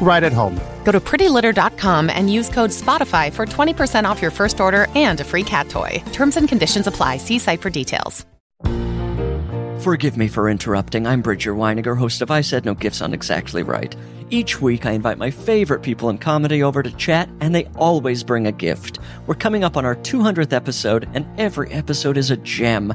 right at home. Go to prettylitter.com and use code SPOTIFY for 20% off your first order and a free cat toy. Terms and conditions apply. See site for details. Forgive me for interrupting. I'm Bridger Winegar, host of I Said No Gifts on Exactly Right. Each week, I invite my favorite people in comedy over to chat, and they always bring a gift. We're coming up on our 200th episode, and every episode is a gem.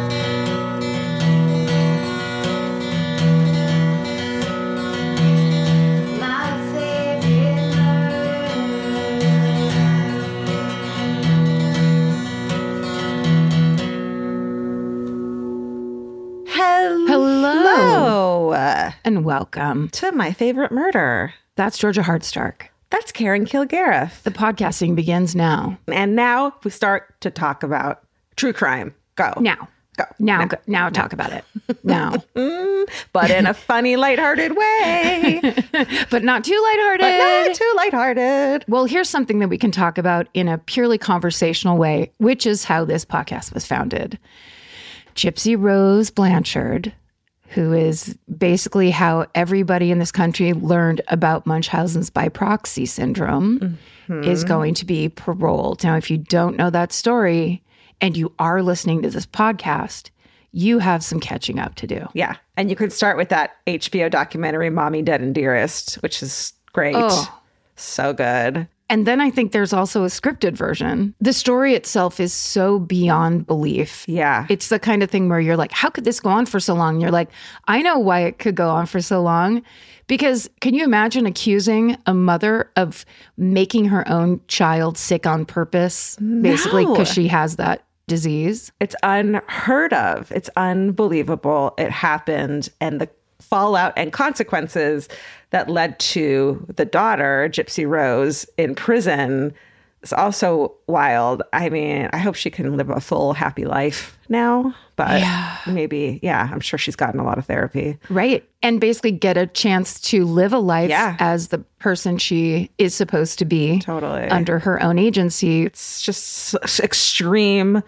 Hello. and welcome. To my favorite murder. That's Georgia Hardstark. That's Karen Kilgariff. The podcasting begins now. And now we start to talk about true crime. Go. Now. Go. Now, go, now talk about it. Now. Mm, but in a funny, lighthearted way. but not too lighthearted. but not too lighthearted. Well, here's something that we can talk about in a purely conversational way, which is how this podcast was founded. Gypsy Rose Blanchard, who is basically how everybody in this country learned about Munchausen's by proxy syndrome, is mm-hmm. going to be paroled. Now, if you don't know that story and you are listening to this podcast, you have some catching up to do. Yeah. And you could start with that HBO documentary, Mommy Dead and Dearest, which is great. Oh. So good. And then I think there's also a scripted version. The story itself is so beyond belief. Yeah. It's the kind of thing where you're like, how could this go on for so long? And You're like, I know why it could go on for so long. Because can you imagine accusing a mother of making her own child sick on purpose, basically, No. because she has that disease? It's unheard of. It's unbelievable. It happened. And the fallout and consequences that led to the daughter, Gypsy Rose, in prison is also wild. I mean, I hope she can live a full, happy life now. But maybe, yeah, I'm sure she's gotten a lot of therapy. Right. And basically get a chance to live a life Yeah. as the person she is supposed to be Totally. under her own agency. It's just extreme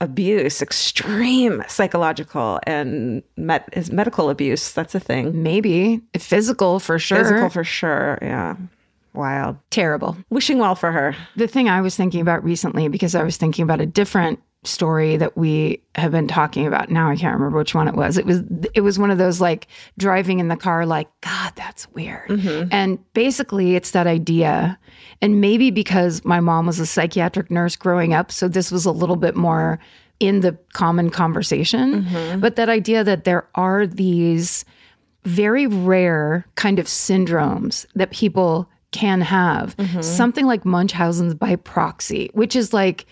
abuse, extreme psychological and med- is medical abuse. That's a thing. Maybe physical for sure. Physical for sure. Yeah. Wild. Terrible. Wishing well for her. The thing I was thinking about recently, because I was thinking about a different story that we have been talking about. Now I can't remember which one it was. It was it was one of those like driving in the car, like God, that's weird. Mm-hmm. And basically, it's that idea. And maybe because my mom was a psychiatric nurse growing up, so this was a little bit more in the common conversation. Mm-hmm. But that idea that there are these very rare kind of syndromes that people can have. Mm-hmm. Something like Munchausen's by proxy, which is like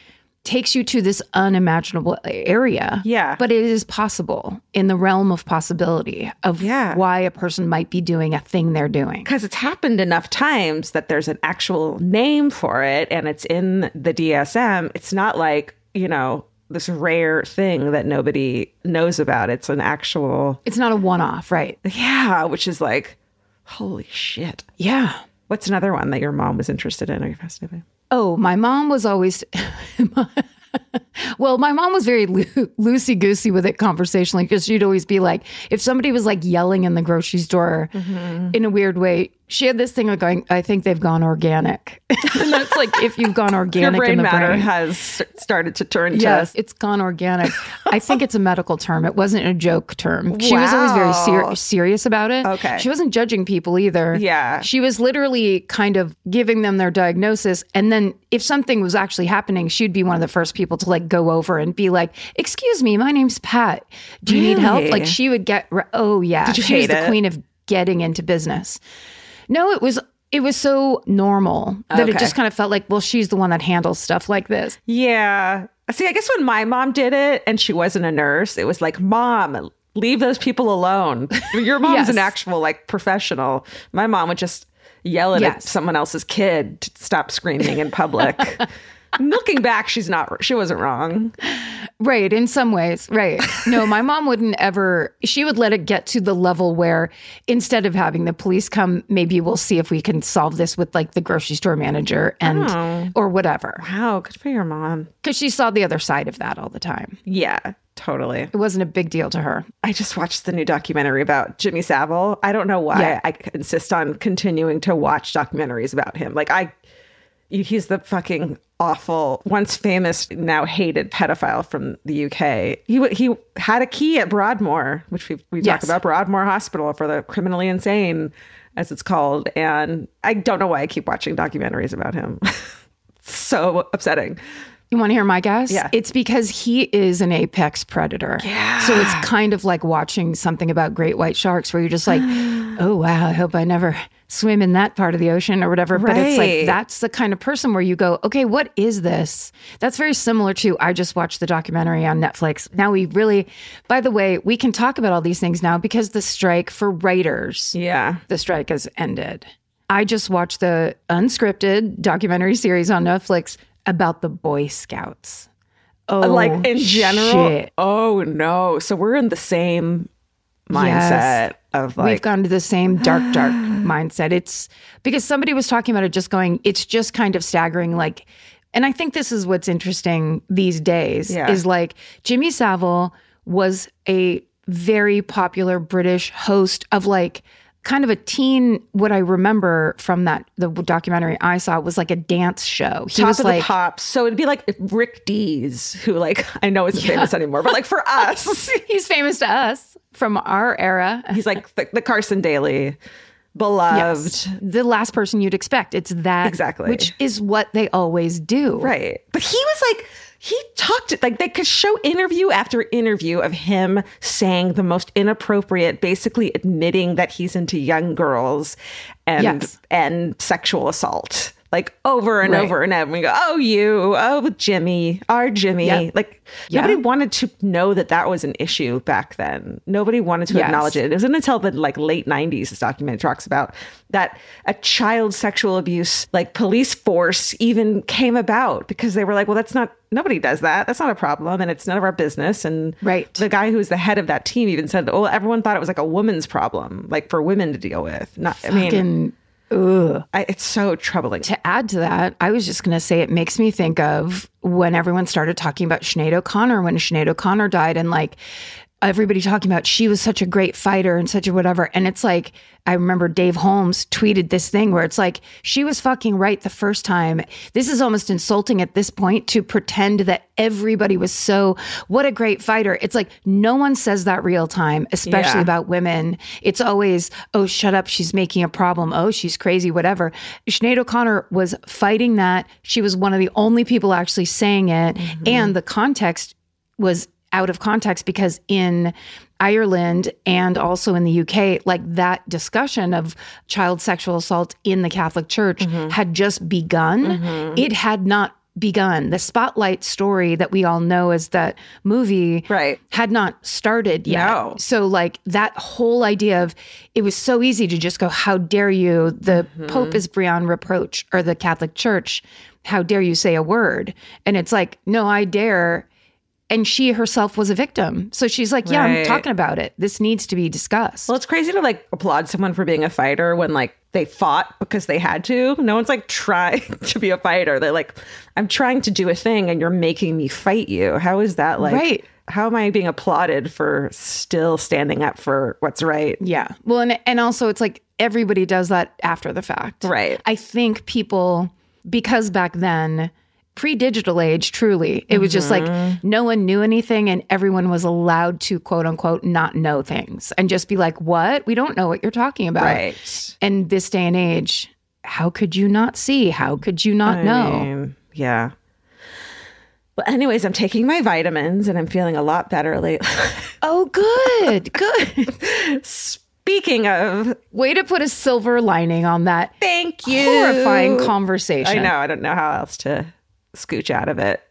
takes you to this unimaginable area. Yeah. But it is possible in the realm of possibility of Yeah. why a person might be doing a thing they're doing. Because it's happened enough times that there's an actual name for it and it's in the DSM. It's not like, you know, this rare thing that nobody knows about. It's an actual, It's not a one off, right? yeah, which is like, holy shit. Yeah. What's another one that your mom was interested in or you're fascinated by? Oh, my mom was always. well, my mom was very loo- loosey goosey with it conversationally because she'd always be like, if somebody was like yelling in the grocery store mm-hmm. in a weird way, she had this thing of going, I think they've gone organic. and that's like if you've gone Your organic in brain the matter brain. has started to turn Yes, to it's gone organic. I think it's a medical term. It wasn't a joke term. She was always very ser- serious about it. Okay. She wasn't judging people either. Yeah. She was literally kind of giving them their diagnosis. And then if something was actually happening, she'd be one of the first people to like go over and be like, Excuse me, my name's Pat. Do you need help? Like she would get, re- oh, yeah. Did you she was hate the it? queen of getting into business. No, it was it was so normal that it just kind of felt like, well, she's the one that handles stuff like this. Yeah. See, I guess when my mom did it and she wasn't a nurse, it was like, Mom, leave those people alone. Your mom's Yes. an actual like professional. My mom would just yell at Yes. someone else's kid to stop screaming in public. Looking back, she's not she wasn't wrong. Right, in some ways, right. No, my mom wouldn't ever, she would let it get to the level where instead of having the police come, maybe we'll see if we can solve this with like the grocery store manager and, oh. or whatever. Wow, good for your mom. Because she saw the other side of that all the time. Yeah, totally. It wasn't a big deal to her. I just watched the new documentary about Jimmy Savile. I don't know why Yeah. I insist on continuing to watch documentaries about him. Like I he's the fucking awful, once famous, now hated pedophile from the UK. He he had a key at Broadmoor, which we we Yes. talk about Broadmoor Hospital for the criminally insane, as it's called. And I don't know why I keep watching documentaries about him. so upsetting. You want to hear my guess? Yeah. It's because he is an apex predator. Yeah. So it's kind of like watching something about great white sharks where you're just like, oh, wow, I hope I never swim in that part of the ocean or whatever. But it's like, that's the kind of person where you go, okay, what is this? That's very similar to, I just watched the documentary on Netflix. Now we really, by the way, we can talk about all these things now because the strike for writers Yeah. the strike has ended. I just watched the unscripted documentary series on Netflix about the Boy Scouts. Uh, oh, like in general. shit. Oh no. So we're in the same mindset Yes. Of We've gone to the same dark, dark mindset. It's because somebody was talking about it, just going, it's just kind of staggering. Like, and I think this is what's interesting these days Yeah. is like Jimmy Savile was a very popular British host of like kind of a teen. What I remember from that the documentary I saw was like a dance show. He top was of like the pops. So it'd be like Rick Dees, who like I know isn't famous anymore, but like for us, he's famous to us from our era. he's like the, the Carson Daly, beloved. Yes. The last person you'd expect. It's that Exactly. which is what they always do. Right. But he was like, he talked like they could show interview after interview of him saying the most inappropriate, basically admitting that he's into young girls and Yes. and sexual assault. Like over and Right. over and over. We go, oh, you, oh, Jimmy, our Jimmy. Yeah. Like Yeah. nobody wanted to know that that was an issue back then. Nobody wanted to Yes. acknowledge it. It wasn't until the like late '90s this documentary talks about that a child sexual abuse like police force even came about because they were like, well, that's not nobody does that. That's not a problem, and it's none of our business. And Right. the guy who was the head of that team even said, oh, everyone thought it was like a woman's problem, like for women to deal with. Not, I mean, Fucking ugh. I, it's so troubling. To add to that, I was just going to say it makes me think of when everyone started talking about Sinead O'Connor when Sinead O'Connor died and like everybody talking about she was such a great fighter and such a whatever. And it's like, I remember Dave Holmes tweeted this thing where it's like, she was fucking right the first time. This is almost insulting at this point to pretend that everybody was so, what a great fighter. It's like, no one says that real time, especially Yeah. about women. It's always, oh, shut up. She's making a problem. Oh, she's crazy, whatever. Sinead O'Connor was fighting that. She was one of the only people actually saying it. Mm-hmm. And the context was out of context because in Ireland and also in the UK, like that discussion of child sexual assault in the Catholic Church mm-hmm. had just begun. Mm-hmm. It had not begun. The spotlight story that we all know as that movie Right. had not started yet. No. So like that whole idea of it was so easy to just go, How dare you? The mm-hmm. Pope is beyond reproach or the Catholic Church, how dare you say a word? And it's like, no, I dare. And she herself was a victim. So she's like, Yeah, I'm talking about it. This needs to be discussed. Well, it's crazy to like applaud someone for being a fighter when like they fought because they had to. No one's like trying to be a fighter. They're like, I'm trying to do a thing and you're making me fight you. How is that like? Right. How am I being applauded for still standing up for what's right? Yeah. Well, and and also it's like everybody does that after the fact. Right. I think people because back then pre-digital age truly it was just like Mm-hmm. no one knew anything and everyone was allowed to quote unquote not know things and just be like what we don't know what you're talking about Right. and this day and age how could you not see how could you not know Um, yeah. But anyways, I'm taking my vitamins and I'm feeling a lot better lately. oh good good speaking of, Way to put a silver lining on that thank you. horrifying conversation. I know. I don't know how else to scooch out of it,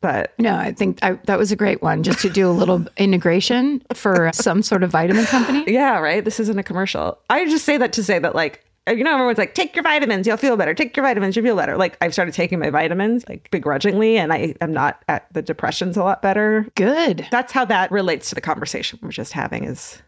but No, I think I, that was a great one just to do a little integration for some sort of vitamin company. yeah, right. This isn't a commercial. I just say that to say that, like, uh, you know, everyone's like, take your vitamins, you'll feel better. Take your vitamins, you'll feel better. Like, I've started taking my vitamins, like, begrudgingly, and I am not at the depression's a lot better. Good. That's how that relates to the conversation we're just having. Is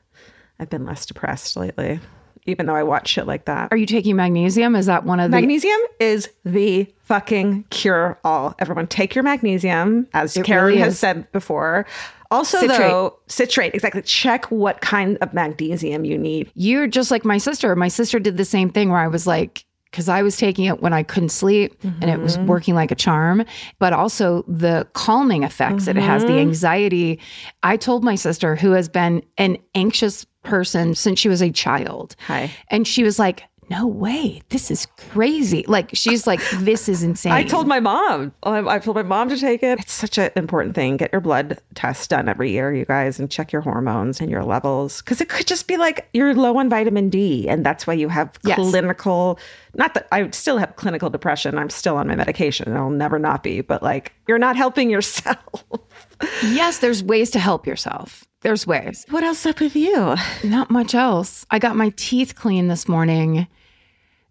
I've been less depressed lately, even though I watch shit like that. Are you taking magnesium? Is that one of the Magnesium is the fucking cure all. Everyone take your magnesium, as Karen really has said before. Also, Citrate. though, citrate, exactly. Check what kind of magnesium you need. You're just like my sister. My sister did the same thing where I was like, because I was taking it when I couldn't sleep and it was mm-hmm. working like a charm, but also the calming effects that it has, the mm-hmm. anxiety. I told my sister, who has been an anxious person since she was a child. Hi. And she was like, no way, this is crazy. Like, she's like, this is insane. I told my mom. I I told my mom to take it. It's such an important thing. Get your blood test done every year, you guys, and check your hormones and your levels. Because it could just be like you're low on vitamin D, and that's why you have Yes. clinical. Not that I still have clinical depression. I'm still on my medication. I'll never not be. But like you're not helping yourself. yes, there's ways to help yourself. There's ways. what else up with you? Not much else. I got my teeth clean this morning.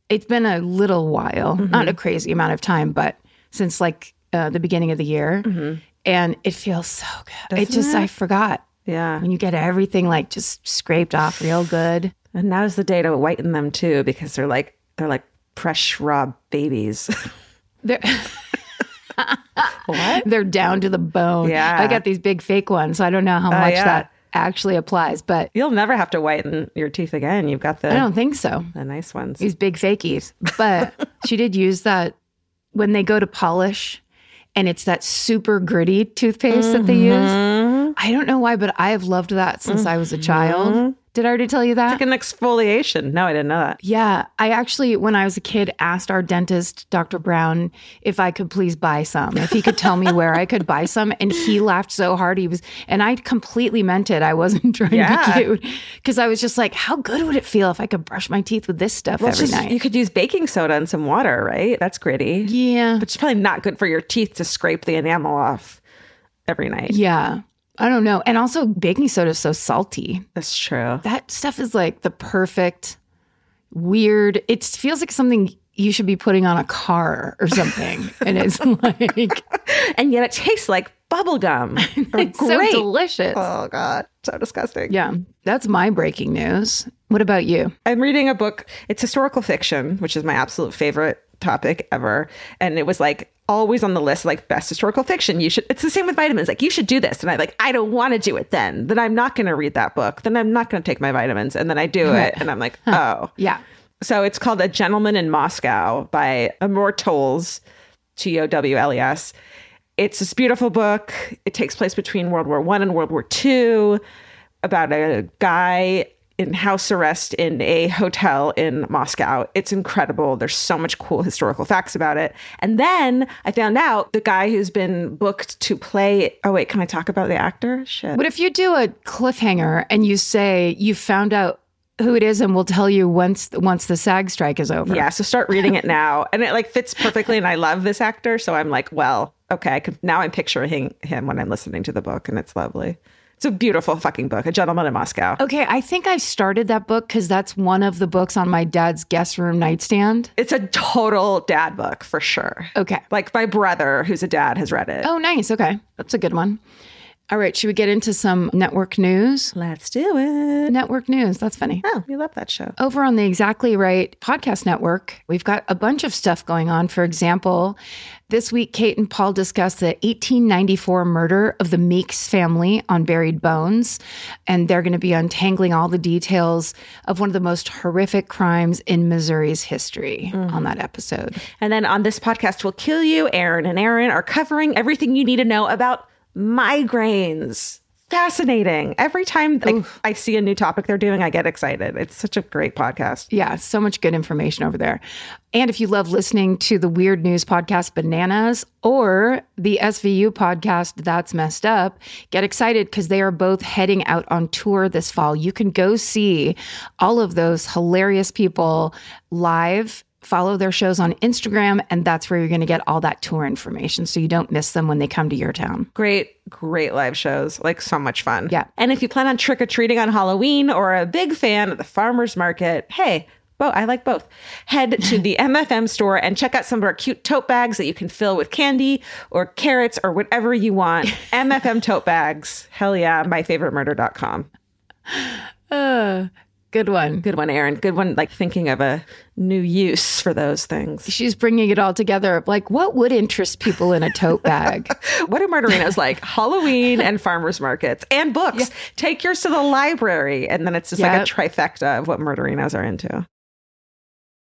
It's been a little while, not a crazy amount of time, but since like uh, the beginning of the year. And it feels so good. it just, I forgot Yeah. when you get everything like just scraped off real good. And now's the day to whiten them too, because they're like they're like fresh raw babies. They're, what? they're down to the bone. Yeah. I got these big fake ones. So I don't know how oh, much yeah. that actually applies, but You'll never have to whiten your teeth again. You've got the I don't think so. the nice ones. these big fakies. But she did use that when they go to polish and it's that super gritty toothpaste that they use. Mm-hmm. I don't know why, but I have loved that since I was a child. Mm-hmm. Did I already tell you that? like an exfoliation. No, I didn't know that. Yeah, I actually, when I was a kid, asked our dentist, Dr. Brown, if I could please buy some, if he could tell me where I could buy some. And he laughed so hard. He was, and I completely meant it. I wasn't trying Yeah. to be cute because I was just like, how good would it feel if I could brush my teeth with this stuff Well, every just- night? You could use baking soda and some water, right? That's gritty. yeah. But it's probably not good for your teeth to scrape the enamel off every night. Yeah. I don't know. And also, baking soda is so salty. That's true. That stuff is like the perfect, weird, it feels like something you should be putting on a car or something. and it's like, And yet it tastes like bubble gum. it's so delicious. Oh God, so disgusting. Yeah. That's my breaking news. What about you? I'm reading a book. It's historical fiction, which is my absolute favorite topic ever. And it was like always on the list, like best historical fiction. You should. It's the same with vitamins. Like you should do this, and I like I don't want to do it. Then then I'm not going to read that book. Then I'm not going to take my vitamins, and then I do it, and I'm like, oh. Yeah. So it's called A Gentleman in Moscow by Amor Towles, T O W L E S. It's this beautiful book. It takes place between World War One and World War Two, about a guy in house arrest in a hotel in Moscow. It's incredible. There's so much cool historical facts about it. And then I found out the guy who's been booked to play. Oh wait, can I talk about the actor? Shit. But if you do a cliffhanger and you say you found out who it is and we'll tell you once once the SAG strike is over? Yeah, so start reading it now, and it like fits perfectly. And I love this actor, so I'm like, well, okay. I could, now I'm picturing him when I'm listening to the book, and it's lovely. It's a beautiful fucking book, A Gentleman in Moscow. Okay, I think I started that book because that's one of the books on my dad's guest room nightstand. It's a total dad book for sure. Okay. Like my brother, who's a dad, has read it. Oh, nice. Okay, that's a good one. All right, should we get into some network news? Let's do it. Network news. That's funny. Oh, we love that show. Over on the Exactly Right podcast network, we've got a bunch of stuff going on. For example, this week, Kate and Paul discussed the 1894 murder of the Meeks family on Buried Bones. And they're going to be untangling all the details of one of the most horrific crimes in Missouri's history mm. on that episode. And then on this podcast, We'll Kill You, Erin and Erin are covering everything you need to know about migraines. fascinating. Every time like, I see a new topic they're doing, I get excited. It's such a great podcast. Yeah, so much good information over there. And if you love listening to the weird news podcast Bananas or the SVU podcast That's Messed Up, get excited because they are both heading out on tour this fall. You can go see all of those hilarious people live follow their shows on Instagram, and that's where you're going to get all that tour information so you don't miss them when they come to your town. Great, great live shows. Like so much fun. Yeah. And if you plan on trick or treating on Halloween or a big fan of the farmer's market, hey, well, I like both. Head to the MFM store and check out some of our cute tote bags that you can fill with candy or carrots or whatever you want. MFM tote bags. Hell yeah. Myfavoritemurder.com. Uh, good one. Good one, Aaron. Good one, like thinking of a new use for those things. She's bringing it all together. Like, what would interest people in a tote bag? what are murderinos like? Halloween and farmers markets and books. Take yours to the library. And then it's just like a trifecta of what murderinos are into.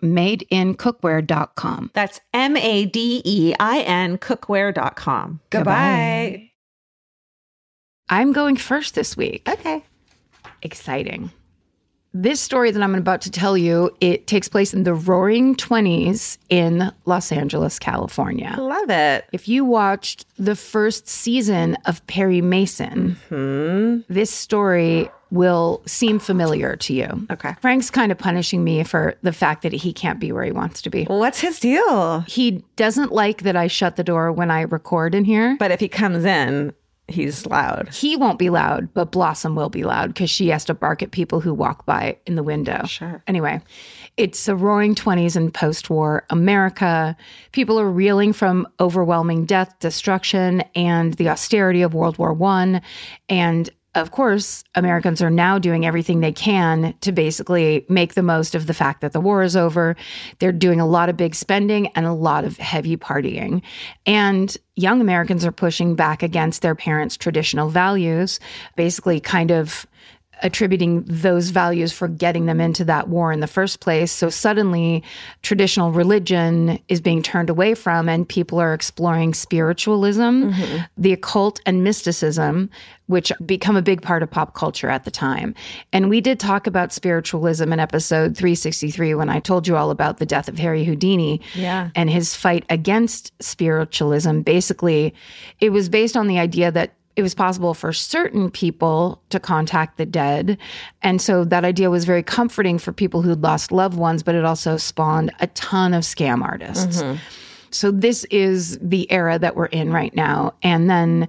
madeincookware.com. That's M A D E I N cookware.com. Goodbye. I'm going first this week. Okay. Exciting. This story that I'm about to tell you, it takes place in the roaring 20s in Los Angeles, California. Love it. If you watched the first season of Perry Mason, mm-hmm. this story will seem familiar to you. Okay. Frank's kind of punishing me for the fact that he can't be where he wants to be. What's his deal? He doesn't like that I shut the door when I record in here. But if he comes in, he's loud. He won't be loud, but Blossom will be loud because she has to bark at people who walk by in the window. Sure. Anyway, it's the roaring 20s in post war America. People are reeling from overwhelming death, destruction, and the austerity of World War I. And of course, Americans are now doing everything they can to basically make the most of the fact that the war is over. They're doing a lot of big spending and a lot of heavy partying. And young Americans are pushing back against their parents' traditional values, basically, kind of attributing those values for getting them into that war in the first place. So suddenly, traditional religion is being turned away from, and people are exploring spiritualism, mm-hmm. the occult, and mysticism, which become a big part of pop culture at the time. And we did talk about spiritualism in episode 363 when I told you all about the death of Harry Houdini Yeah. and his fight against spiritualism. Basically, it was based on the idea that it was possible for certain people to contact the dead. And so that idea was very comforting for people who'd lost loved ones, but it also spawned a ton of scam artists. Mm-hmm. So this is the era that we're in right now. And then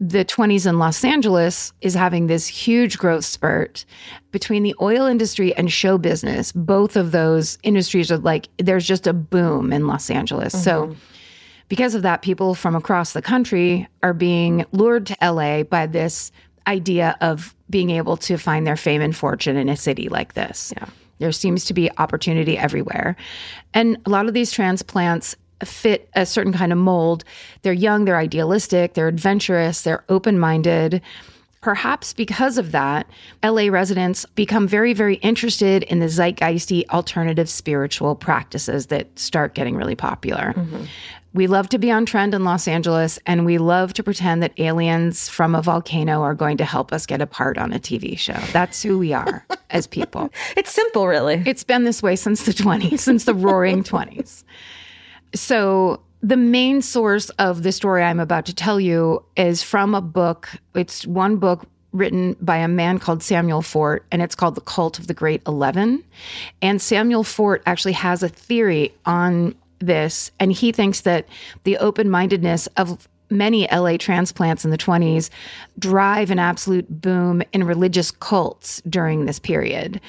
the 20s in Los Angeles is having this huge growth spurt between the oil industry and show business. Both of those industries are like, there's just a boom in Los Angeles. So, mm-hmm. Because of that, people from across the country are being lured to LA by this idea of being able to find their fame and fortune in a city like this. Yeah. There seems to be opportunity everywhere. And a lot of these transplants fit a certain kind of mold. They're young, they're idealistic, they're adventurous, they're open minded. Perhaps because of that, LA residents become very, very interested in the zeitgeisty alternative spiritual practices that start getting really popular. Mm-hmm. We love to be on trend in Los Angeles, and we love to pretend that aliens from a volcano are going to help us get a part on a TV show. That's who we are as people. It's simple, really. It's been this way since the 20s, since the roaring 20s. So, the main source of the story I'm about to tell you is from a book. It's one book written by a man called Samuel Fort, and it's called The Cult of the Great Eleven. And Samuel Fort actually has a theory on this, and he thinks that the open mindedness of many LA transplants in the 20s drive an absolute boom in religious cults during this period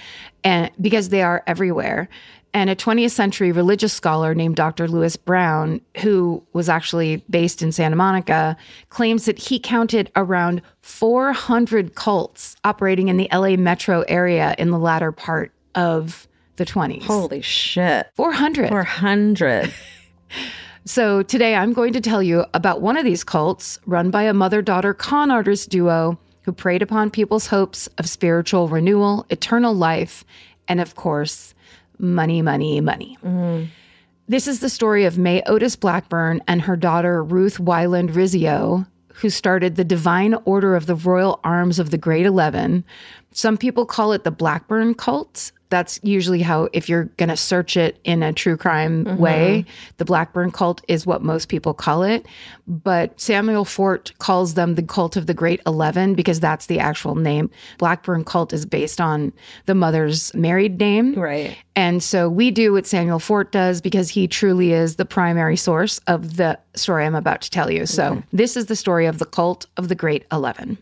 and because they are everywhere and a 20th century religious scholar named Dr. Lewis Browne, who was actually based in Santa Monica, claims that he counted around 400 cults operating in the LA metro area in the latter part of the 20s. Holy shit. 400. 400. So today I'm going to tell you about one of these cults run by a mother daughter con artist duo who preyed upon people's hopes of spiritual renewal, eternal life, and of course, money, money, money. Mm-hmm. This is the story of May Otis Blackburn and her daughter Ruth Wyland Rizzio, who started the Divine Order of the Royal Arms of the Great Eleven. Some people call it the Blackburn cult. That's usually how, if you're going to search it in a true crime mm-hmm. way, the Blackburn cult is what most people call it. But Samuel Fort calls them the cult of the Great Eleven because that's the actual name. Blackburn cult is based on the mother's married name. Right. And so we do what Samuel Fort does because he truly is the primary source of the story I'm about to tell you. So this is the story of the cult of the Great Eleven.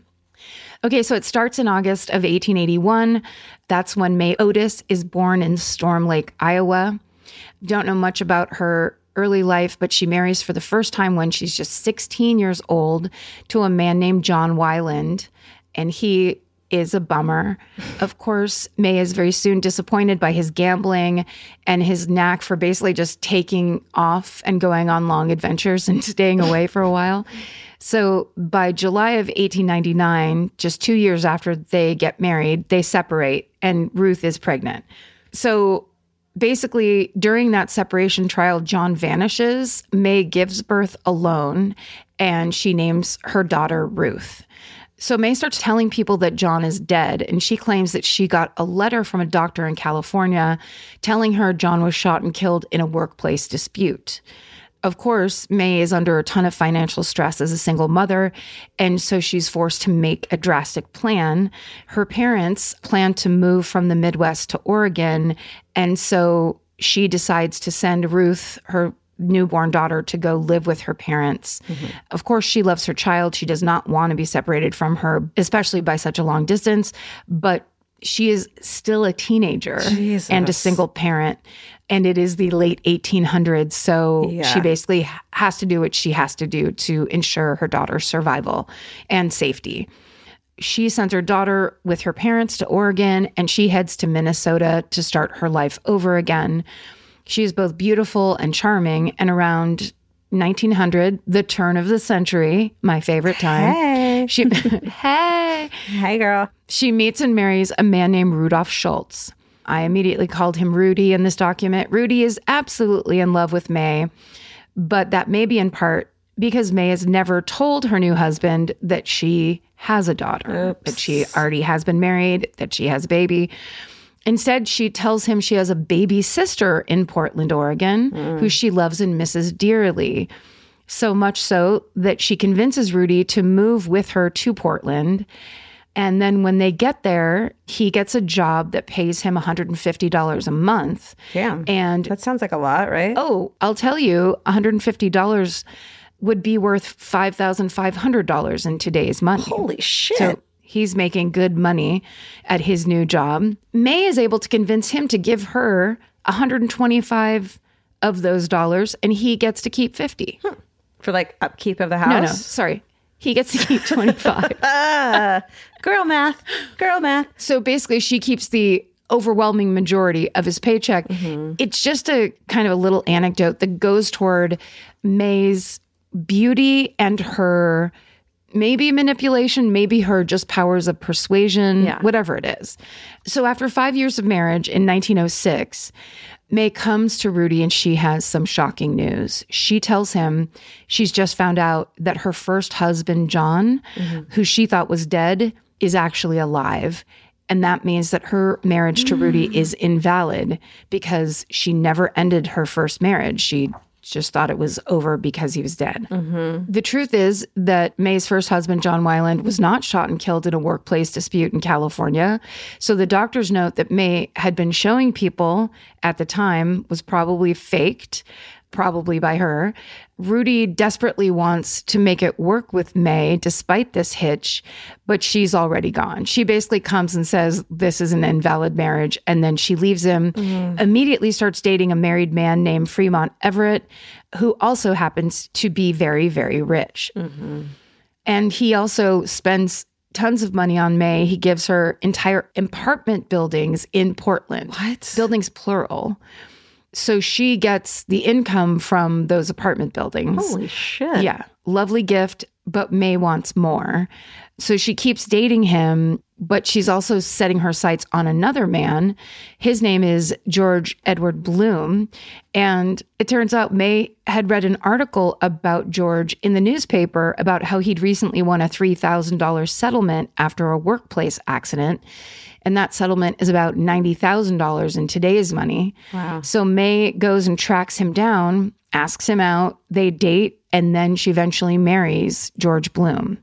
Okay, so it starts in August of 1881. That's when May Otis is born in Storm Lake, Iowa. Don't know much about her early life, but she marries for the first time when she's just 16 years old to a man named John Wyland. And he is a bummer. Of course, May is very soon disappointed by his gambling and his knack for basically just taking off and going on long adventures and staying away for a while. So by July of 1899, just two years after they get married, they separate and Ruth is pregnant. So basically, during that separation trial, John vanishes. May gives birth alone and she names her daughter Ruth. So May starts telling people that John is dead, and she claims that she got a letter from a doctor in California telling her John was shot and killed in a workplace dispute. Of course, May is under a ton of financial stress as a single mother, and so she's forced to make a drastic plan. Her parents plan to move from the Midwest to Oregon, and so she decides to send Ruth, her newborn daughter, to go live with her parents. Mm-hmm. Of course, she loves her child. She does not want to be separated from her, especially by such a long distance, but she is still a teenager and a single parent and it is the late 1800s so Yeah. she basically has to do what she has to do to ensure her daughter's survival and safety she sends her daughter with her parents to Oregon and she heads to Minnesota to start her life over again. She is both beautiful and charming, and around 1900, the turn of the century, my favorite time. Hey. She, hey, Hey, girl. she meets and marries a man named Rudolf Schultz. I immediately called him Rudy in this document. Rudy is absolutely in love with May, but that may be in part because May has never told her new husband that she has a daughter, that she already has been married, that she has a baby. Instead, she tells him she has a baby sister in Portland, Oregon, mm. who she loves and misses dearly. So much so that she convinces Rudy to move with her to Portland. And then when they get there, he gets a job that pays him $150 a month. Damn. And That sounds like a lot, right? oh, I'll tell you, $150 would be worth $5,500 in today's money. Holy shit. So he's making good money at his new job. May is able to convince him to give her 125 of those dollars and he gets to keep 50. For like upkeep of the house? No, no, sorry. He gets to keep 25. Ah, girl math. Girl math. so basically she keeps the overwhelming majority of his paycheck. Mm-hmm. It's just a kind of a little anecdote that goes toward May's beauty and her maybe manipulation, maybe her just powers of persuasion, Yeah. whatever it is. So after 5 years of marriage in 1906, May comes to Rudy and she has some shocking news. She tells him she's just found out that her first husband, John, mm-hmm. who she thought was dead, is actually alive. And that means that her marriage to Rudy is invalid because she never ended her first marriage. She just thought it was over because he was dead. Mm-hmm. The truth is that May's first husband, John Wyland, was not shot and killed in a workplace dispute in California. So the doctors note that May had been showing people at the time was probably faked, probably by her. Rudy desperately wants to make it work with May despite this hitch, but she's already gone. She basically comes and says, This is an invalid marriage. And then she leaves him, mm-hmm. immediately starts dating a married man named Fremont Everett, who also happens to be very, very rich. Mm-hmm. And he also spends tons of money on May. He gives her entire apartment buildings in Portland. What? Buildings plural. So she gets the income from those apartment buildings. Holy shit. Yeah. Lovely gift, but May wants more. So she keeps dating him, but she's also setting her sights on another man. His name is George Edward Bloom. And it turns out May had read an article about George in the newspaper about how he'd recently won a $3,000 settlement after a workplace accident. And that settlement is about $90,000 in today's money. Wow. So May goes and tracks him down, asks him out, they date, and then she eventually marries George Bloom.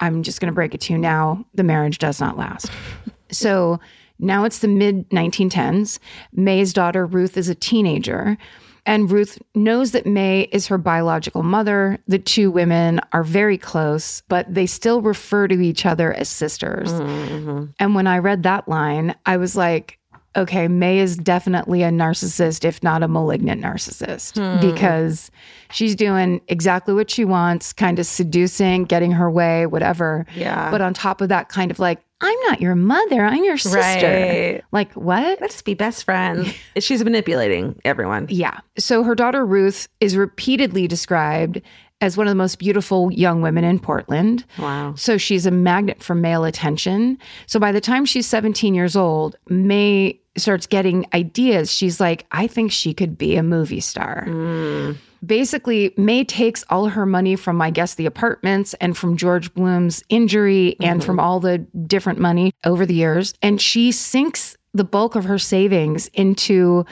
I'm just going to break it to you now the marriage does not last. so now it's the mid 1910s. May's daughter, Ruth, is a teenager. And Ruth knows that May is her biological mother. The two women are very close, but they still refer to each other as sisters. Mm-hmm. And when I read that line, I was like, okay, May is definitely a narcissist, if not a malignant narcissist, hmm. because she's doing exactly what she wants, kind of seducing, getting her way, whatever. Yeah. But on top of that, kind of like, I'm not your mother, I'm your sister. Right. Like, what? Let's be best friends. She's manipulating everyone. Yeah. So her daughter Ruth is repeatedly described as one of the most beautiful young women in Portland. Wow. So she's a magnet for male attention. So by the time she's 17 years old, May starts getting ideas. She's like, I think she could be a movie star. Mm. Basically, May takes all her money from, I guess, the apartments and from George Bloom's injury and from mm-hmm. all the different money over the years. And she sinks the bulk of her savings into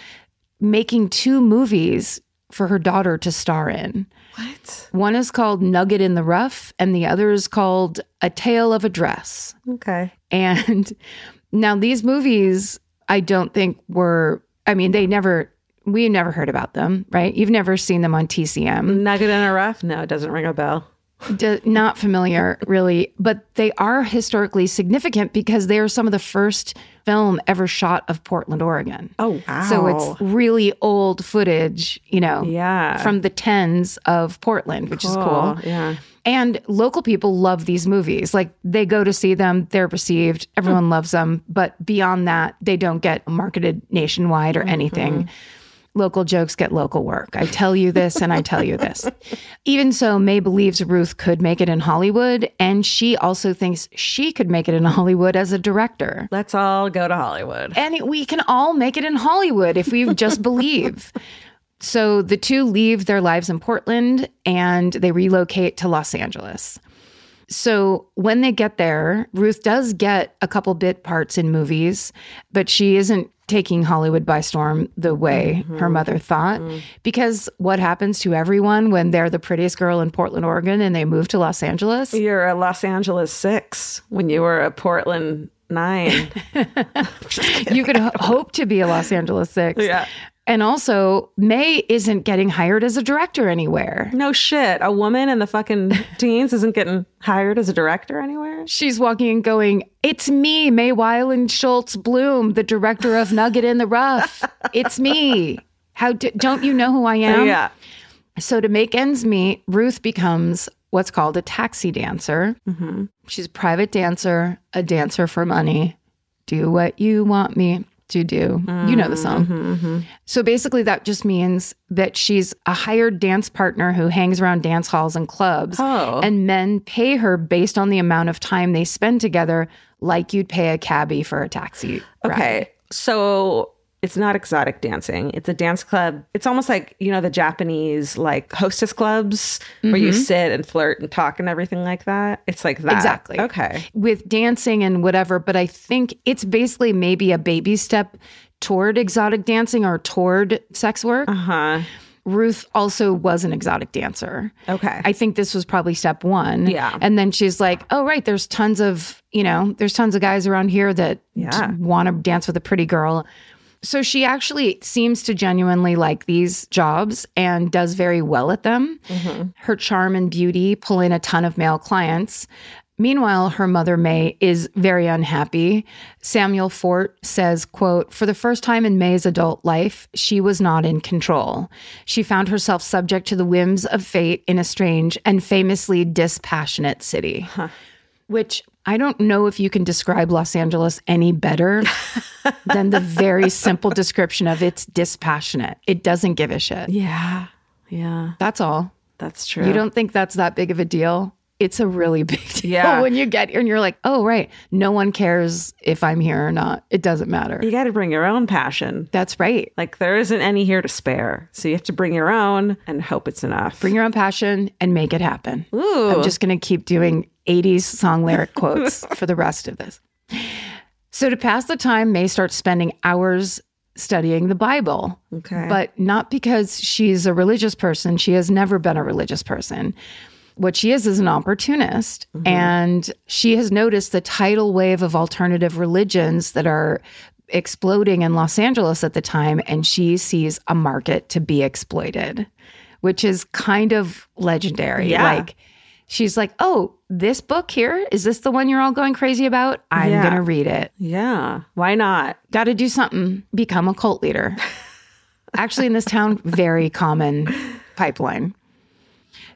making two movies for her daughter to star in. What? One is called Nugget in the Rough, and the other is called A Tale of a Dress. Okay. And now these movies, I don't think were, I mean, they never, we never heard about them, right? You've never seen them on TCM. Nugget in a rough? No, it doesn't ring a bell. D- not familiar, really, but they are historically significant because they are some of the first film ever shot of Portland, Oregon. Oh, wow. So it's really old footage, you know, Yeah. from the tens of Portland, which is cool. Yeah. And local people love these movies. Like they go to see them, they're received, everyone loves them. But beyond that, they don't get marketed nationwide or mm-hmm. anything. Local jokes get local work. I tell you this and I tell you this. Even so, May believes Ruth could make it in Hollywood, and she also thinks she could make it in Hollywood as a director. Let's all go to Hollywood. And we can all make it in Hollywood if we just believe. So the two leave their lives in Portland and they relocate to Los Angeles. So when they get there, Ruth does get a couple bit parts in movies, but she isn't taking Hollywood by storm the way mm-hmm. her mother thought. Mm-hmm. Because what happens to everyone when they're the prettiest girl in Portland, Oregon, and they move to Los Angeles? You're a Los Angeles six when you were a Portland nine. you could ho- hope to be a Los Angeles six. Yeah. And also, May isn't getting hired as a director anywhere. no shit. A woman in the fucking teens isn't getting hired as a director anywhere. She's walking and going, It's me, May Weiland Schultz Bloom, the director of Nugget in the Rough. It's me. How d- don't you know who I am? Yeah. So, to make ends meet, Ruth becomes what's called a taxi dancer. Mm-hmm. She's a private dancer, a dancer for money. Do what you want me to do. You know the song. Mm-hmm, mm-hmm. So basically, that just means that she's a hired dance partner who hangs around dance halls and clubs. Oh. And men pay her based on the amount of time they spend together, like you'd pay a cabbie for a taxi. ride. Okay. So it's not exotic dancing. It's a dance club. It's almost like, you know, the Japanese like hostess clubs where you sit and flirt and talk and everything like that. It's like that. Exactly. Okay. with dancing and whatever, but I think it's basically maybe a baby step toward exotic dancing or toward sex work. Uh-huh. Ruth also was an exotic dancer. Okay. I think this was probably step one. Yeah. And then she's like, oh, right, there's tons of, you know, there's tons of guys around here that Yeah. want to dance with a pretty girl. So she actually seems to genuinely like these jobs and does very well at them. Mm-hmm. Her charm and beauty pull in a ton of male clients. Meanwhile, her mother May is very unhappy. Samuel Fort says, quote, "For the first time in May's adult life, she was not in control. She found herself subject to the whims of fate in a strange and famously dispassionate city." Which I don't know if you can describe Los Angeles any better than the very simple description of it's dispassionate. It doesn't give a shit. Yeah. Yeah. That's all. That's true. You don't think that's that big of a deal? It's a really big deal Yeah. when you get here and you're like, oh, right. No one cares if I'm here or not. It doesn't matter. you got to bring your own passion. That's right. Like there isn't any here to spare. So you have to bring your own and hope it's enough. Bring your own passion and make it happen. Ooh. I'm just going to keep doing 80s song lyric quotes for the rest of this. So, to pass the time, May starts spending hours studying the Bible. Okay. But not because she's a religious person. She has never been a religious person. What she is is an opportunist. Mm-hmm. And she has noticed the tidal wave of alternative religions that are exploding in Los Angeles at the time. And she sees a market to be exploited, which is kind of legendary. Yeah. Like, she's like, oh, this book here, is this the one you're all going crazy about? I'm Yeah. going to read it. yeah. Why not? Got to do something, become a cult leader. Actually, in this town, very common pipeline.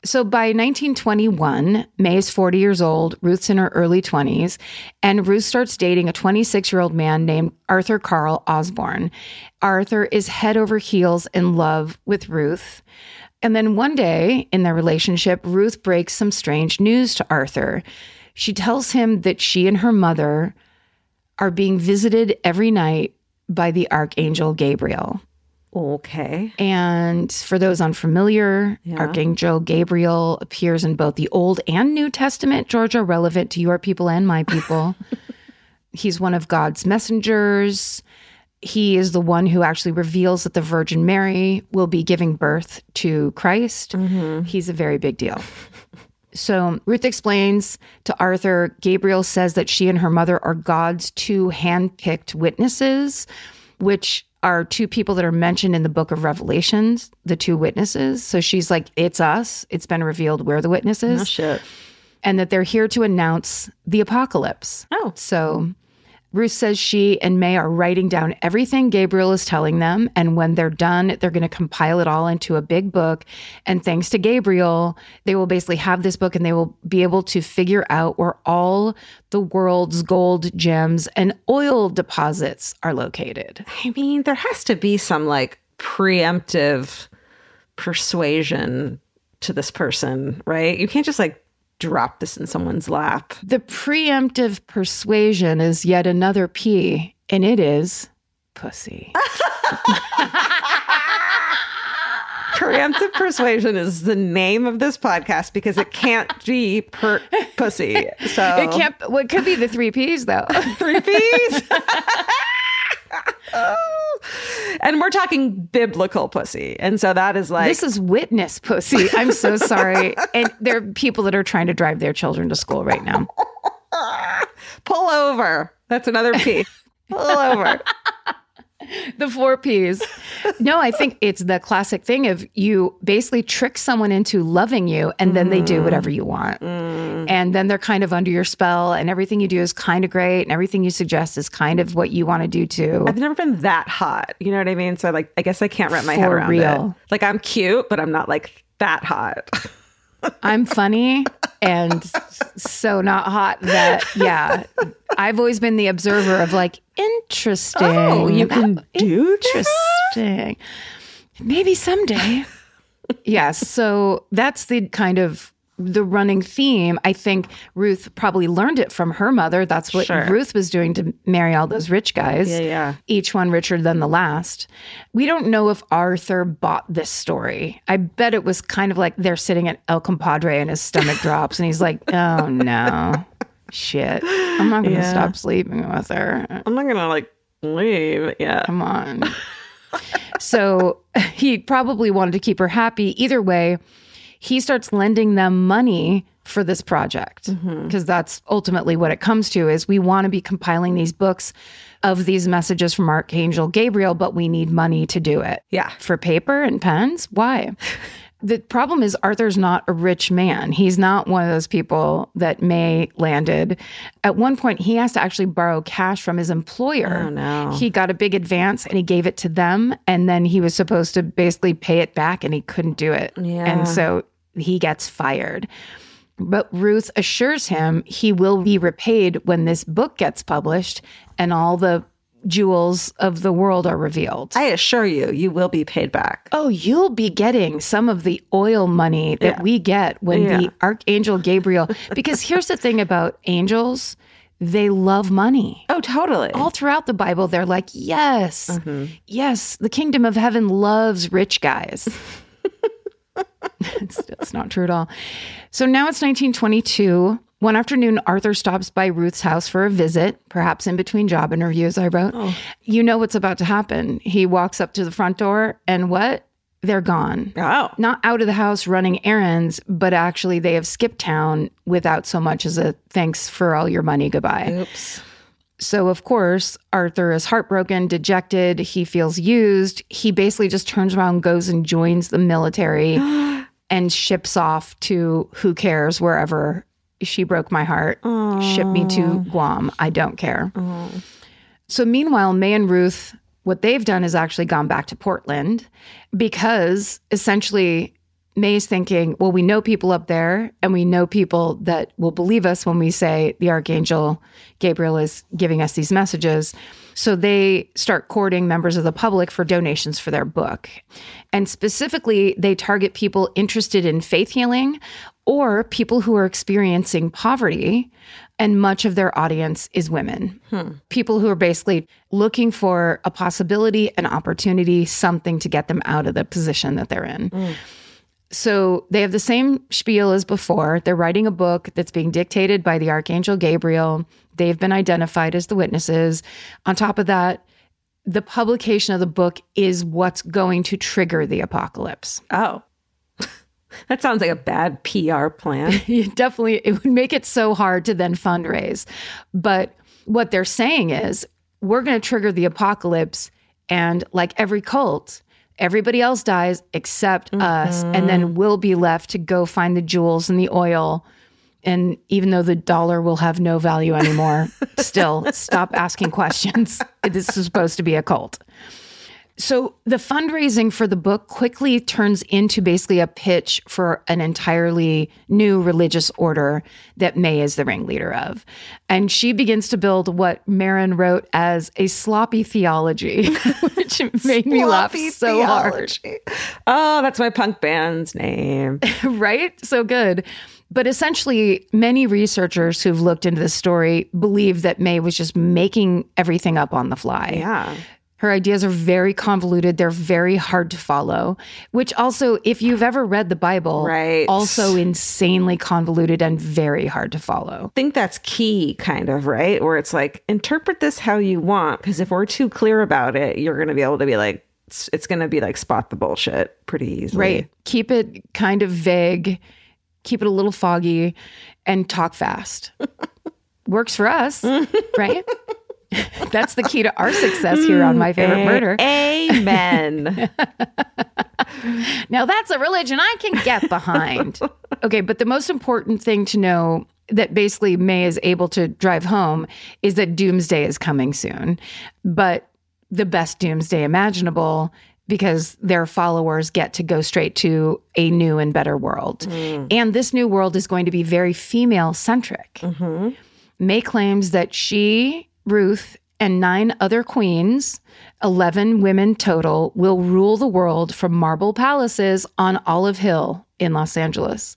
So by 1921, May is 40 years old, Ruth's in her early 20s, and Ruth starts dating a 26 year old man named Arthur Carl Osborne. Arthur is head over heels in love with Ruth. And then one day in their relationship, Ruth breaks some strange news to Arthur. She tells him that she and her mother are being visited every night by the archangel Gabriel. Oh, okay. And for those unfamiliar, Archangel Gabriel appears in both the Old and New Testament. Georgia, relevant to your people and my people. He's one of God's messengers. He is the one who actually reveals that the Virgin Mary will be giving birth to Christ. Mm-hmm. He's a very big deal. So Ruth explains to Arthur, Gabriel says that she and her mother are God's two handpicked witnesses, which are two people that are mentioned in the book of Revelations, the two witnesses. So she's like, it's us. It's been revealed we're the witnesses. Oh, shit. And that they're here to announce the apocalypse. Oh. So Ruth says she and May are writing down everything Gabriel is telling them. And when they're done, they're going to compile it all into a big book. And thanks to Gabriel, they will basically have this book and they will be able to figure out where all the world's gold, gems, and oil deposits are located. I mean, there has to be some like preemptive persuasion to this person, right? You can't just like drop this in someone's lap. The preemptive persuasion is yet another P, and it is pussy. Preemptive persuasion is the name of this podcast because it can't be per pussy. So It can't. Well, it could be the three P's though. three P's. and we're talking biblical pussy. And so that is like this is witness pussy. I'm so sorry. And there are people that are trying to drive their children to school right now. pull over. That's another P. pull over. The four P's. No, I think it's the classic thing of you basically trick someone into loving you and then they do mm-hmm. whatever you want. Mm. And then they're kind of under your spell and everything you do is kind of great and everything you suggest is kind of what you want to do too. I've never been that hot. You know what I mean? So like I guess I can't wrap my head around real. it. Like I'm cute, but I'm not like that hot. I'm funny and so not hot that yeah. I've always been the observer of like interesting. Oh, you can do interesting. Maybe someday. yes. So that's the kind of the running theme. I think Ruth probably learned it from her mother. That's what Sure. Ruth was doing to marry all those rich guys. Yeah, yeah. Each one richer than the last. We don't know if Arthur bought this story. I bet it was kind of like they're sitting at El Compadre and his stomach drops and he's like, oh no. Shit. I'm not going to Yeah. stop sleeping with her. I'm not gonna like leave. Yeah. Come on. so he probably wanted to keep her happy. Either way, he starts lending them money for this project. Mm-hmm. Because that's ultimately what it comes to is we want to be compiling these books of these messages from archangel gabriel but we need money to do it. Yeah. for paper and pens? Why the problem is arthur's not a rich man. He's not one of those people that may landed. At one point he has to actually borrow cash from his employer. Oh, no. he got a big advance and he gave it to them and then he was supposed to basically pay it back and he couldn't do it. Yeah. and so he gets fired. But Ruth assures him he will be repaid when this book gets published and all the jewels of the world are revealed. I assure you, you will be paid back. oh, you'll be getting some of the oil money that Yeah. we get when Yeah. the archangel Gabriel because here's the thing about angels, they love money. Oh, totally. All throughout the Bible, they're like, yes, mm-hmm. yes, the kingdom of heaven loves rich guys. it's, it's not true at all. So now it's 1922. One afternoon, Arthur stops by Ruth's house for a visit, perhaps in between job interviews, I wrote. Oh. You know what's about to happen. He walks up to the front door, and what? They're gone. oh. Not out of the house running errands, but actually they have skipped town without so much as a thanks for all your money, goodbye. Oops. So, of course, Arthur is heartbroken, dejected. He feels used. He basically just turns around, goes and joins the military and ships off to who cares, wherever. She broke my heart. Ship me to Guam. I don't care. So, meanwhile, May and Ruth, what they've done is actually gone back to Portland because essentially May's thinking, well, we know people up there and we know people that will believe us when we say the Archangel Gabriel is giving us these messages. So they start courting members of the public for donations for their book. And specifically, they target people interested in faith healing or people who are experiencing poverty. And much of their audience is women. Hmm. People who are basically looking for a possibility, an opportunity, something to get them out of the position that they're in. Hmm. So they have the same spiel as before. They're writing a book that's being dictated by the Archangel Gabriel. They've been identified as the witnesses. On top of that, the publication of the book is what's going to trigger the apocalypse. Oh. That sounds like a bad PR plan. It definitely it would make it so hard to then fundraise. But what they're saying is we're going to trigger the apocalypse and like every cult everybody else dies except us and then mm-hmm. we'll be left to go find the jewels and the oil and even though the dollar will have no value anymore still stop asking questions this is supposed to be a cult So the fundraising for the book quickly turns into basically a pitch for an entirely new religious order that May is the ringleader of. And she begins to build what Marin wrote as a sloppy theology, which made me laugh so hard. Oh, that's my punk band's name. right? So good. But essentially, many researchers who've looked into this story believe that May was just making everything up on the fly. Yeah. Her ideas are very convoluted. They're very hard to follow, which also, if you've ever read the Bible, Right. also insanely convoluted and very hard to follow. I think that's key, kind of, right? Where it's like, interpret this how you want. Because if we're too clear about it, you're going to be able to be like, it's, it's going to be like spot the bullshit pretty easily. Right. Keep it kind of vague, keep it a little foggy, and talk fast. Works for us, right? That's the key to our success here on My Favorite mm, Murder. Amen. Now that's a religion I can get behind. okay, but the most important thing to know that basically May is able to drive home is that doomsday is coming soon. But the best doomsday imaginable because their followers get to go straight to a new and better world. Mm. And this new world is going to be very female centric. Mm-hmm. May claims that she, Ruth, and nine other queens, 11 women total, will rule the world from marble palaces on Olive Hill in Los Angeles.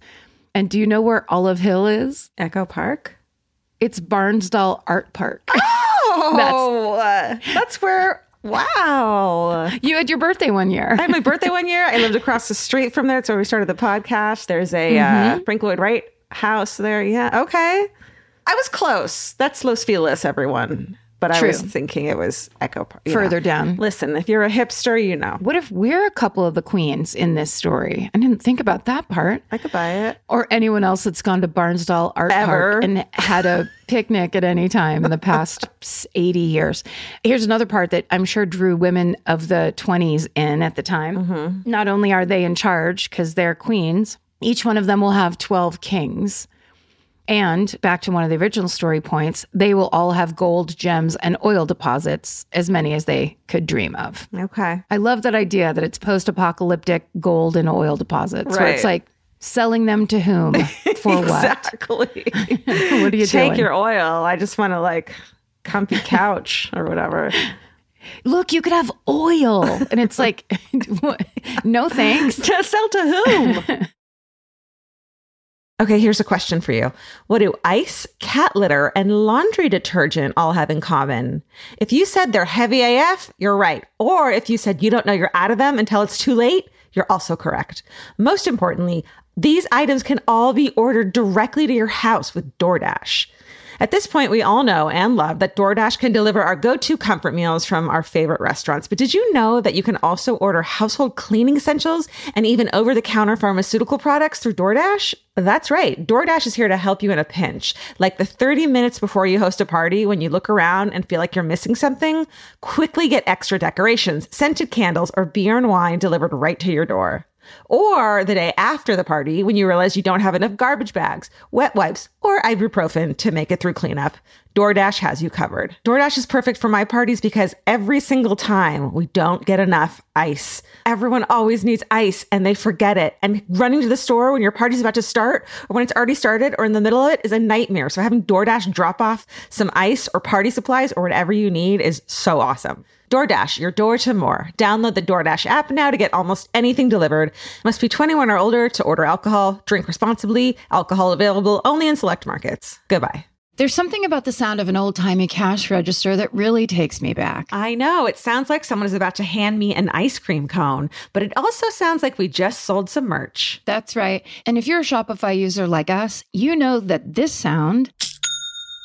And do you know where Olive Hill is? Echo Park. It's Barnsdall Art Park. Oh, uh, that's where. Wow. you had your birthday one year. I had my birthday one year. I lived across the street from there. That's where we started the podcast. There's a uh, Frank Lloyd Wright house there. Yeah. Okay. I was close. That's Los Feliz, everyone. But I was thinking it was Echo Park. Further know. down. Listen, if you're a hipster, you know. What if we're a couple of the queens in this story? I didn't think about that part. I could buy it. Or anyone else that's gone to Barnsdall Art Ever. Park and had a picnic at any time in the past 80 years. Here's another part that I'm sure drew women of the 20s in at the time. Mm-hmm. Not only are they in charge because they're queens, each one of them will have 12 kings. And back to one of the original story points, they will all have gold, gems, and oil deposits, as many as they could dream of. Okay. I love that idea that it's post apocalyptic gold and oil deposits, right. where it's like selling them to whom for what? Exactly. What are you Take doing? your oil. I just want to like comfy couch or whatever. Look, you could have oil. And it's like, no thanks. to sell to whom? Okay, here's a question for you. What do ice, cat litter, and laundry detergent all have in common? If you said they're heavy AF, you're right. Or if you said you don't know you're out of them until it's too late, you're also correct. Most importantly, these items can all be ordered directly to your house with DoorDash. At this point, we all know and love that DoorDash can deliver our go to comfort meals from our favorite restaurants. But did you know that you can also order household cleaning essentials and even over the counter pharmaceutical products through DoorDash? That's right. DoorDash is here to help you in a pinch. Like the 30 minutes before you host a party, when you look around and feel like you're missing something, quickly get extra decorations, scented candles, or beer and wine delivered right to your door. Or the day after the party when you realize you don't have enough garbage bags, wet wipes, or ibuprofen to make it through cleanup. DoorDash has you covered. DoorDash is perfect for my parties because every single time we don't get enough ice. Everyone always needs ice and they forget it. And running to the store when your party's about to start or when it's already started or in the middle of it is a nightmare. So having DoorDash drop off some ice or party supplies or whatever you need is so awesome. DoorDash, your door to more. Download the DoorDash app now to get almost anything delivered. Must be 21 or older to order alcohol. Drink responsibly. Alcohol available only in select markets. Goodbye. There's something about the sound of an old timey cash register that really takes me back. I know it sounds like someone is about to hand me an ice cream cone, but it also sounds like we just sold some merch. That's right. And if you're a Shopify user like us, you know that this sound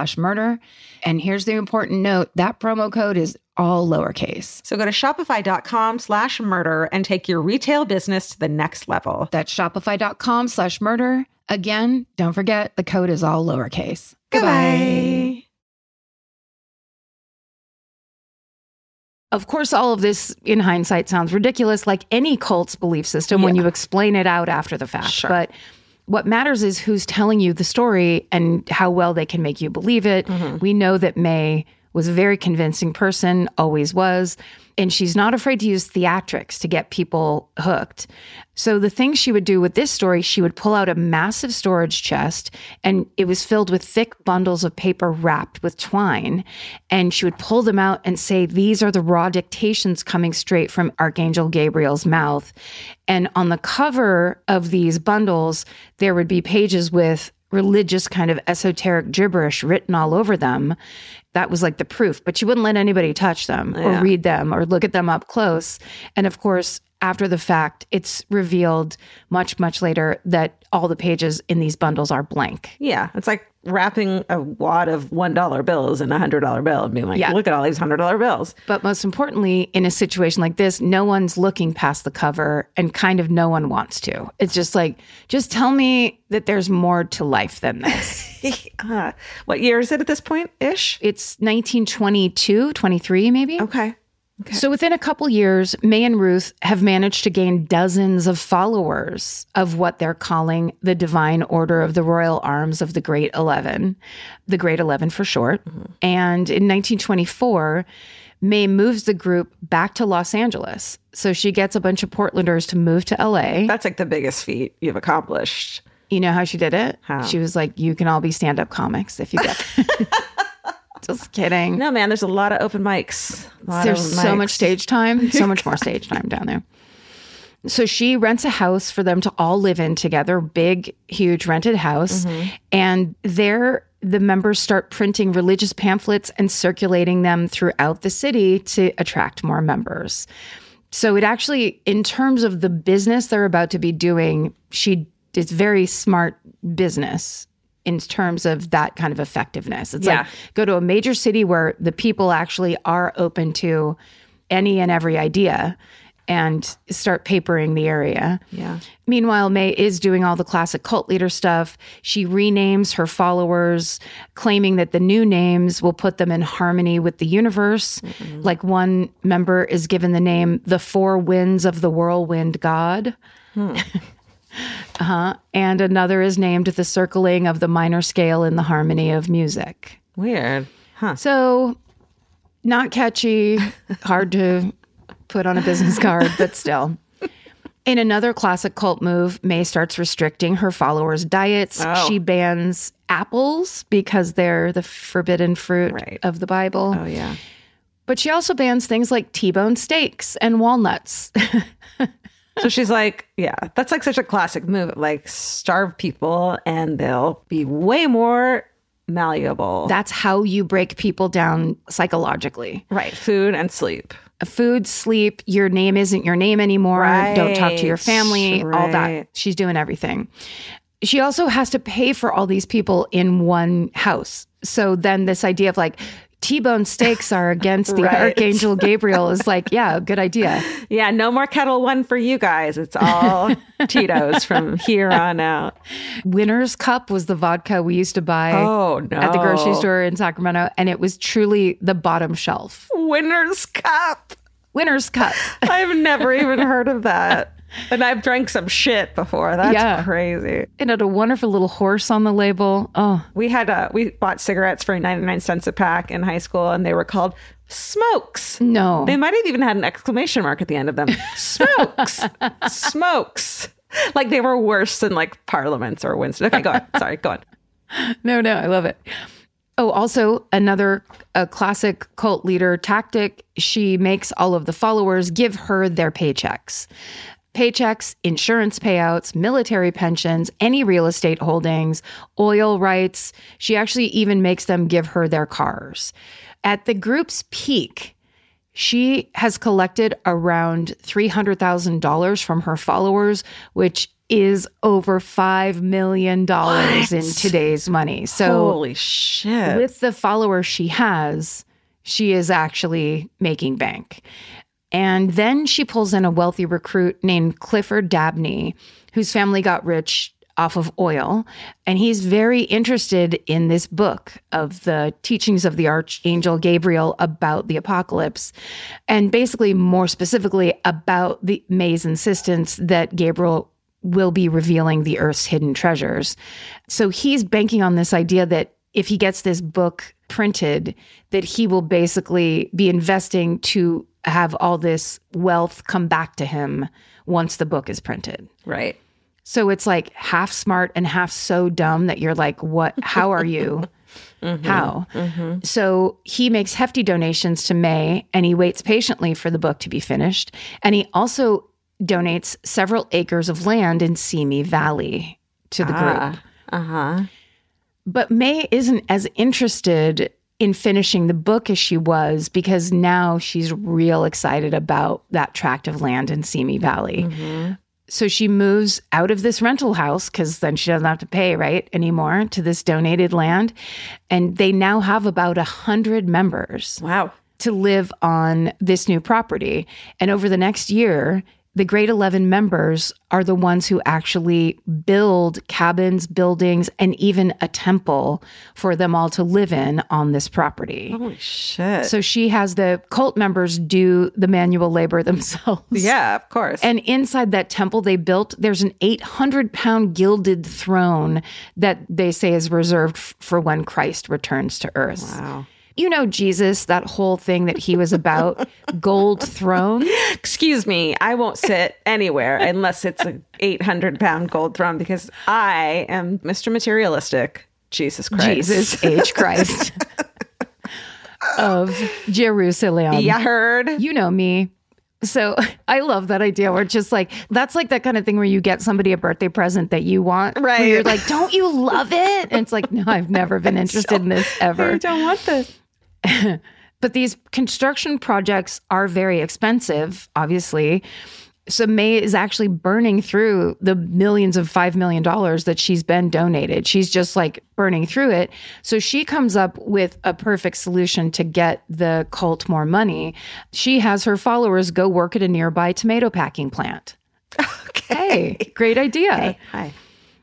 slash murder. And here's the important note that promo code is all lowercase. So go to shopify.com slash murder and take your retail business to the next level. That's shopify.com slash murder. Again, don't forget the code is all lowercase. Goodbye. Of course, all of this in hindsight sounds ridiculous, like any cult's belief system when you explain it out after the fact. Sure. But what matters is who's telling you the story and how well they can make you believe it. Mm-hmm. We know that May was a very convincing person, always was. And she's not afraid to use theatrics to get people hooked. So, the things she would do with this story, she would pull out a massive storage chest and it was filled with thick bundles of paper wrapped with twine. And she would pull them out and say, These are the raw dictations coming straight from Archangel Gabriel's mouth. And on the cover of these bundles, there would be pages with religious kind of esoteric gibberish written all over them. That was like the proof, but she wouldn't let anybody touch them or read them or look at them up close. And of course, after the fact, it's revealed much, much later that all the pages in these bundles are blank. Yeah, it's like wrapping a wad of $1 bills in a $100 bill and being like, Yeah. look at all these $100 bills. But most importantly, in a situation like this, no one's looking past the cover and kind of no one wants to. It's just like, just tell me that there's more to life than this. Ah, what year is it at this point ish? it's 1922, 23 maybe. Okay. So within a couple years, May and Ruth have managed to gain dozens of followers of what they're calling the Divine Order of the Royal Arms of the Great Eleven, the Great Eleven for short. Mm-hmm. And in 1924, May moves the group back to Los Angeles. So she gets a bunch of Portlanders to move to LA. That's like the biggest feat you've accomplished. You know how she did it? How? She was like, "You can all be stand-up comics if you get." Just kidding. No, man, there's a lot of open mics. There's of so much stage time, so much more stage time down there. So she rents a house for them to all live in together, big, huge rented house. Mm-hmm. And there, the members start printing religious pamphlets and circulating them throughout the city to attract more members. So it actually, in terms of the business they're about to be doing, she it's very smart business in terms of that kind of effectiveness. It's Yeah. like go to a major city where the people actually are open to any and every idea and start papering the area. Yeah. Meanwhile, May is doing all the classic cult leader stuff. She renames her followers, claiming that the new names will put them in harmony with the universe. Mm-hmm. Like one member is given the name the Four Winds of the Whirlwind God. Hmm. uh-huh. And another is named the circling of the minor scale in the harmony of music. Weird. Huh. So, not catchy, hard to put on a business card, but still. In another classic cult move, May starts restricting her followers' diets. Oh. She bans apples because they're the forbidden fruit Right. of the Bible. Oh, yeah. But she also bans things like T bone steaks and walnuts. So she's like, yeah, that's like such a classic move. Like, starve people and they'll be way more malleable. That's how you break people down psychologically. right. Food and sleep. food, sleep, your name isn't your name anymore. Don't talk to your Right, family, all that. She's doing everything. She also has to pay for all these people in one house. So then this idea of like T-bone steaks are against the Right. Archangel Gabriel is like, yeah, good idea. Yeah, no more Ketel One for you guys. It's all Tito's from here on out. Winner's Cup was the vodka we used to buy Oh, at the grocery store in Sacramento, and it was truly the bottom shelf. Winner's Cup. Winner's Cup. I've never even heard of that. And I've drank some shit before. That's Yeah. crazy. It had a wonderful little horse on the label. Oh, We had a we bought cigarettes for 99 cents a pack in high school and they were called smokes. no. They might have even had an exclamation mark at the end of them. Smokes. smokes. Like they were worse than like parliaments or Winston. Okay, go on. Sorry, go on. No, no, I love it. Oh, also another a classic cult leader tactic. She makes all of the followers give her their paychecks. Paychecks, insurance payouts, military pensions, any real estate holdings, oil rights. She actually even makes them give her their cars. At the group's peak, she has collected around $300,000 from her followers, which is over $5 million in today's money. So, Holy shit. with the followers she has, she is actually making bank. And then she pulls in a wealthy recruit named Clifford Dabney, whose family got rich off of oil. And he's very interested in this book of the teachings of the Archangel Gabriel about the apocalypse. And basically, more specifically, about the May's insistence that Gabriel will be revealing the Earth's hidden treasures. So he's banking on this idea that if he gets this book printed, that he will basically be investing to have all this wealth come back to him once the book is printed. right. So it's like half smart and half so dumb that you're like, what? How are you? Mm-hmm. How? Mm-hmm. So he makes hefty donations to May and he waits patiently for the book to be finished. And he also donates several acres of land in Simi Valley to the ah, group. Uh huh. But May isn't as interested in finishing the book as she was because now she's real excited about that tract of land in Simi Valley. Mm-hmm. So she moves out of this rental house because then she doesn't have to pay, right, anymore to this donated land. And they now have about a hundred members Wow. to live on this new property. And over the next year, the Great 11 members are the ones who actually build cabins, buildings, and even a temple for them all to live in on this property. Holy shit. So she has the cult members do the manual labor themselves. yeah, of course. And inside that temple they built, there's an 800 pound gilded throne that they say is reserved f- for when Christ returns to earth. wow. You know, Jesus, that whole thing that he was about, gold throne. Excuse me, I won't sit anywhere unless it's an 800 pound gold throne because I am Mr. Materialistic. Jesus Christ. Jesus, H. Christ of Jerusalem. Yeah, heard. You know me. So I love that idea where it's just like, that's like that kind of thing where you get somebody a birthday present that you want. Right. you're like, don't you love it? And it's like, no, I've never been interested in this ever. I don't want this. But these construction projects are very expensive, obviously. So May is actually burning through the millions of $5 million that she's been donated. She's just like burning through it. So she comes up with a perfect solution to get the cult more money. She has her followers go work at a nearby tomato packing plant. Okay. Hey, great idea. Hi.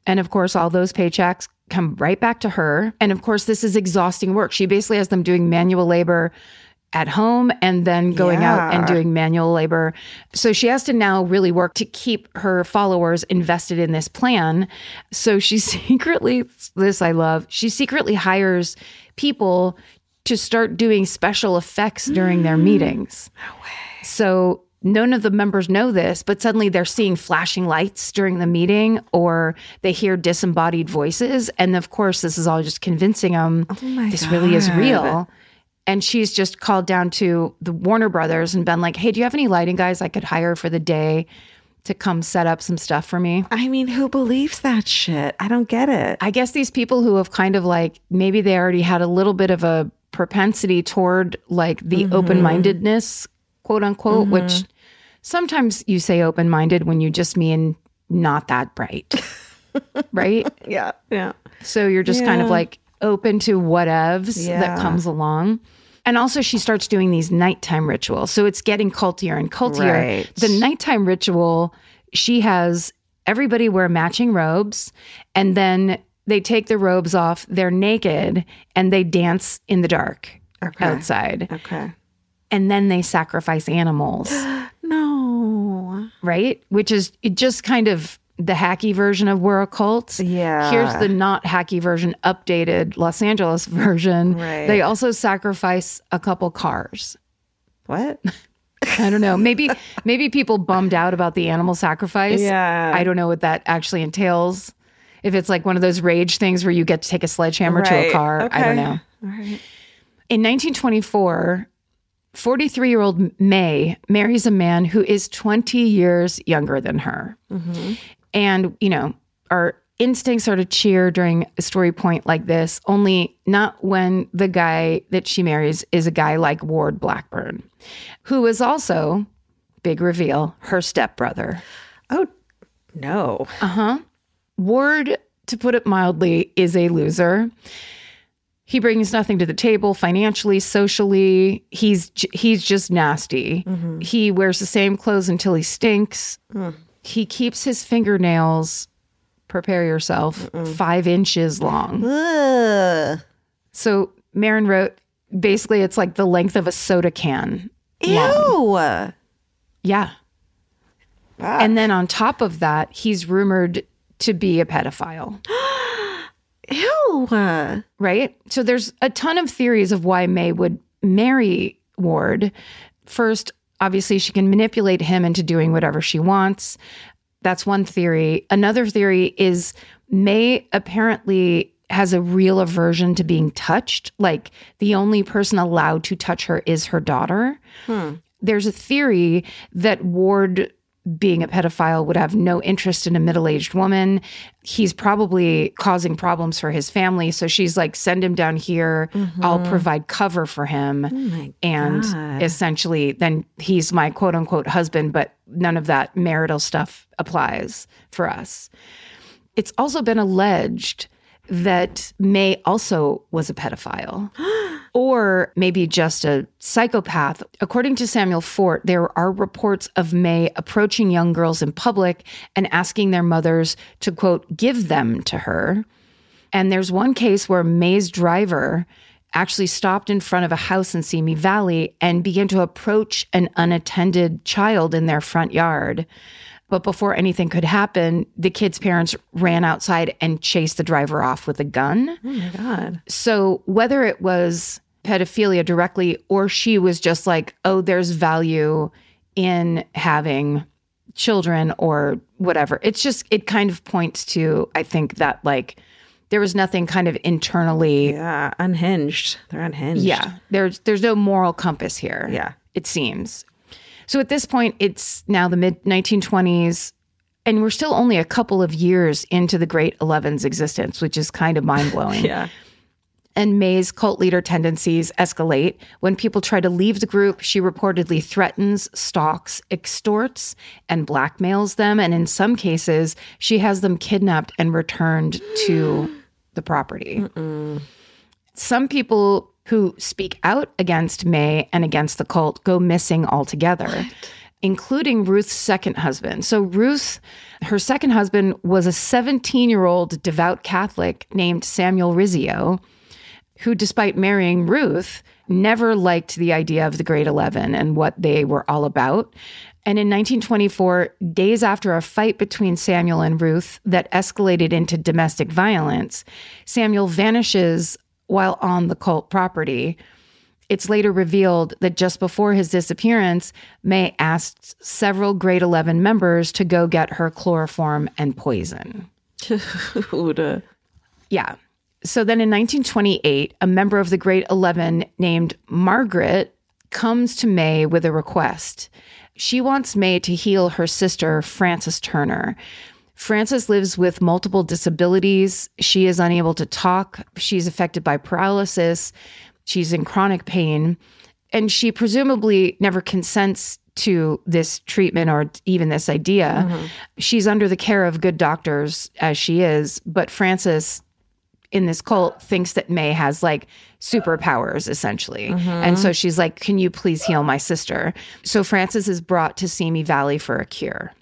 And of course, all those paychecks come right back to her. And of course, this is exhausting work. She basically has them doing manual labor at home and then going out and doing manual labor. So she has to now really work to keep her followers invested in this plan. So she secretly, this I love, she secretly hires people to start doing special effects during their meetings. No way. So none of the members know this, but suddenly they're seeing flashing lights during the meeting or they hear disembodied voices. And of course, this is all just convincing them oh this really is real. And she's just called down to the Warner Brothers and been like, hey, do you have any lighting guys I could hire for the day to come set up some stuff for me? I mean, who believes that shit? I don't get it. I guess these people who have kind of like maybe they already had a little bit of a propensity toward like the mm-hmm. open mindedness, quote unquote, which mm-hmm. Sometimes you say open minded when you just mean not that bright, right? Yeah. Yeah. So you're just kind of like open to whatevs that comes along. And also, she starts doing these nighttime rituals. So it's getting cultier and cultier. Right. The nighttime ritual, she has everybody wear matching robes and then they take the robes off, they're naked, and they dance in the dark Okay. outside. Okay. And then they sacrifice animals. right? Which is it just kind of the hacky version of we're a cult. Yeah. Here's the not hacky version, updated Los Angeles version. Right. They also sacrifice a couple cars. What? I don't know. Maybe maybe people bummed out about the animal sacrifice. Yeah. I don't know what that actually entails. If it's like one of those rage things where you get to take a sledgehammer to a Right. car, I don't know. Right. In 1924, 43 year old May marries a man who is 20 years younger than her. And, you know, our instincts are to cheer during a story point like this, only not when the guy that she marries is a guy like Ward Blackburn, who is also, big reveal, her stepbrother. Oh, no. Uh huh. Ward, to put it mildly, is a loser. He brings nothing to the table financially, socially. He's he's just nasty. Mm-hmm. He wears the same clothes until he stinks. Hmm. He keeps his fingernails. Prepare yourself. Five inches long. Ugh. So Marin wrote, basically, it's like the length of a soda can. Ew. Yeah. And then on top of that, he's rumored to be a pedophile. Ew. right? So there's a ton of theories of why May would marry Ward. First, obviously, she can manipulate him into doing whatever she wants. That's one theory. Another theory is May apparently has a real aversion to being touched. Like the only person allowed to touch her is her daughter. Hmm. There's a theory that Ward being a pedophile would have no interest in a middle-aged woman. He's probably causing problems for his family, so she's like send him down here. I'll mm-hmm. provide cover for him. Oh and God. essentially then he's my quote unquote husband, but none of that marital stuff applies for us. It's also been alleged that May also was a pedophile or maybe just a psychopath. According to Samuel Fort, there are reports of May approaching young girls in public and asking their mothers to, quote, give them to her. And there's one case where May's driver actually stopped in front of a house in Simi Valley and began to approach an unattended child in their front yard. But before anything could happen, the kid's parents ran outside and chased the driver off with a gun. Oh my God. So whether it was pedophilia directly or she was just like, oh, there's value in having children or whatever, it's just, it kind of points to, I think, that like there was nothing kind of internally. Yeah. Unhinged. They're unhinged. Yeah, there's there's no moral compass here. Yeah. it seems. So at this point, it's now the mid 1920s, and we're still only a couple of years into the Great Eleven's existence, which is kind of mind blowing. Yeah. And May's cult leader tendencies escalate. When people try to leave the group, she reportedly threatens, stalks, extorts, and blackmails them. And in some cases, she has them kidnapped and returned to the property. Some people who speak out against May and against the cult go missing altogether. Including Ruth's second husband. So, Ruth, her second husband was a 17 year old devout Catholic named Samuel Rizzio who, despite marrying Ruth, never liked the idea of the Great Eleven and what they were all about. And in 1924, days after a fight between Samuel and Ruth that escalated into domestic violence, Samuel vanishes while on the cult property. It's later revealed that just before his disappearance, May asked several Great Eleven members to go get her chloroform and poison. Yeah. So then in 1928, a member of the Great Eleven named Margaret comes to May with a request. She wants May to heal her sister, Frances Turner. Frances lives with multiple disabilities. She is unable to talk. She's affected by paralysis. She's in chronic pain. And she presumably never consents to this treatment or even this idea. Mm-hmm. She's under the care of good doctors as she is, but Frances in this cult thinks that May has like superpowers essentially. Mm-hmm. And so she's like, Can you please heal my sister? So Frances is brought to Simi Valley for a cure.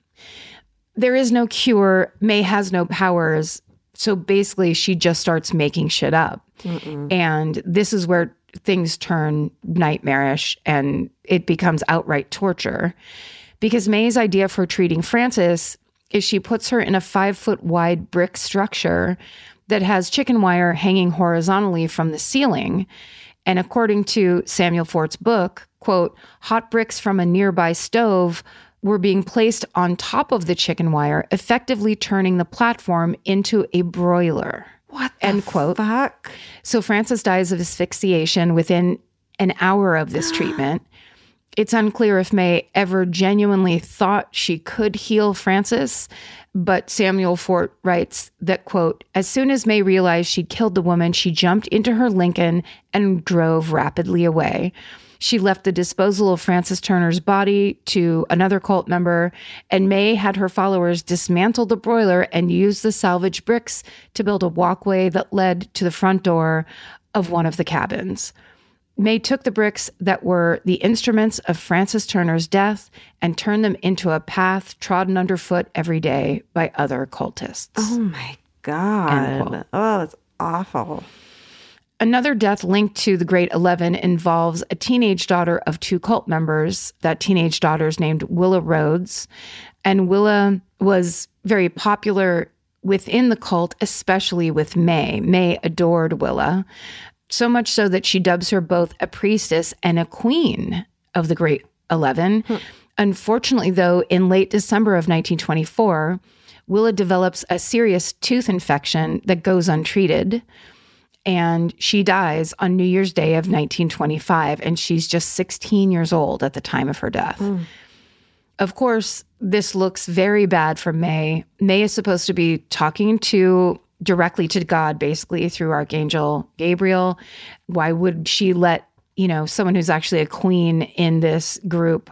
There is no cure. May has no powers. So basically, she just starts making shit up. And this is where things turn nightmarish and it becomes outright torture. Because May's idea for treating Frances is she puts her in a five foot wide brick structure that has chicken wire hanging horizontally from the ceiling. And according to Samuel Fort's book, quote, hot bricks from a nearby stove were being placed on top of the chicken wire, effectively turning the platform into a broiler. What End quote. fuck? So Frances dies of asphyxiation within an hour of this treatment. It's unclear if May ever genuinely thought she could heal Frances, but Samuel Fort writes that quote, as soon as May realized she'd killed the woman, she jumped into her Lincoln and drove rapidly away. She left the disposal of Frances Turner's body to another cult member, and May had her followers dismantle the broiler and use the salvage bricks to build a walkway that led to the front door of one of the cabins. May took the bricks that were the instruments of Frances Turner's death and turned them into a path trodden underfoot every day by other cultists. Oh my god. Oh, that's awful. Another death linked to the Great Eleven involves a teenage daughter of two cult members. That teenage daughter is named Willa Rhodes. And Willa was very popular within the cult, especially with May. May adored Willa, so much so that she dubs her both a priestess and a queen of the Great Eleven. Hmm. Unfortunately, though, in late December of 1924, Willa develops a serious tooth infection that goes untreated and she dies on New Year's Day of 1925, and she's just 16 years old at the time of her death. Hmm. Of course, this looks very bad for May. May is supposed to be talking to directly to God, basically through Archangel Gabriel. Why would she let you know someone who's actually a queen in this group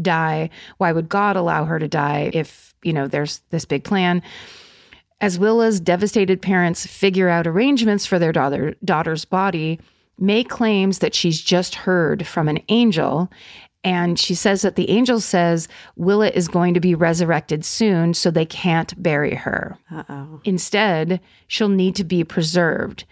die? Why would God allow her to die if you know there's this big plan? As Willa's devastated parents figure out arrangements for their daughter, daughter's body, May claims that she's just heard from an angel. And she says that the angel says Willa is going to be resurrected soon, so they can't bury her. Uh-oh. Instead, she'll need to be preserved.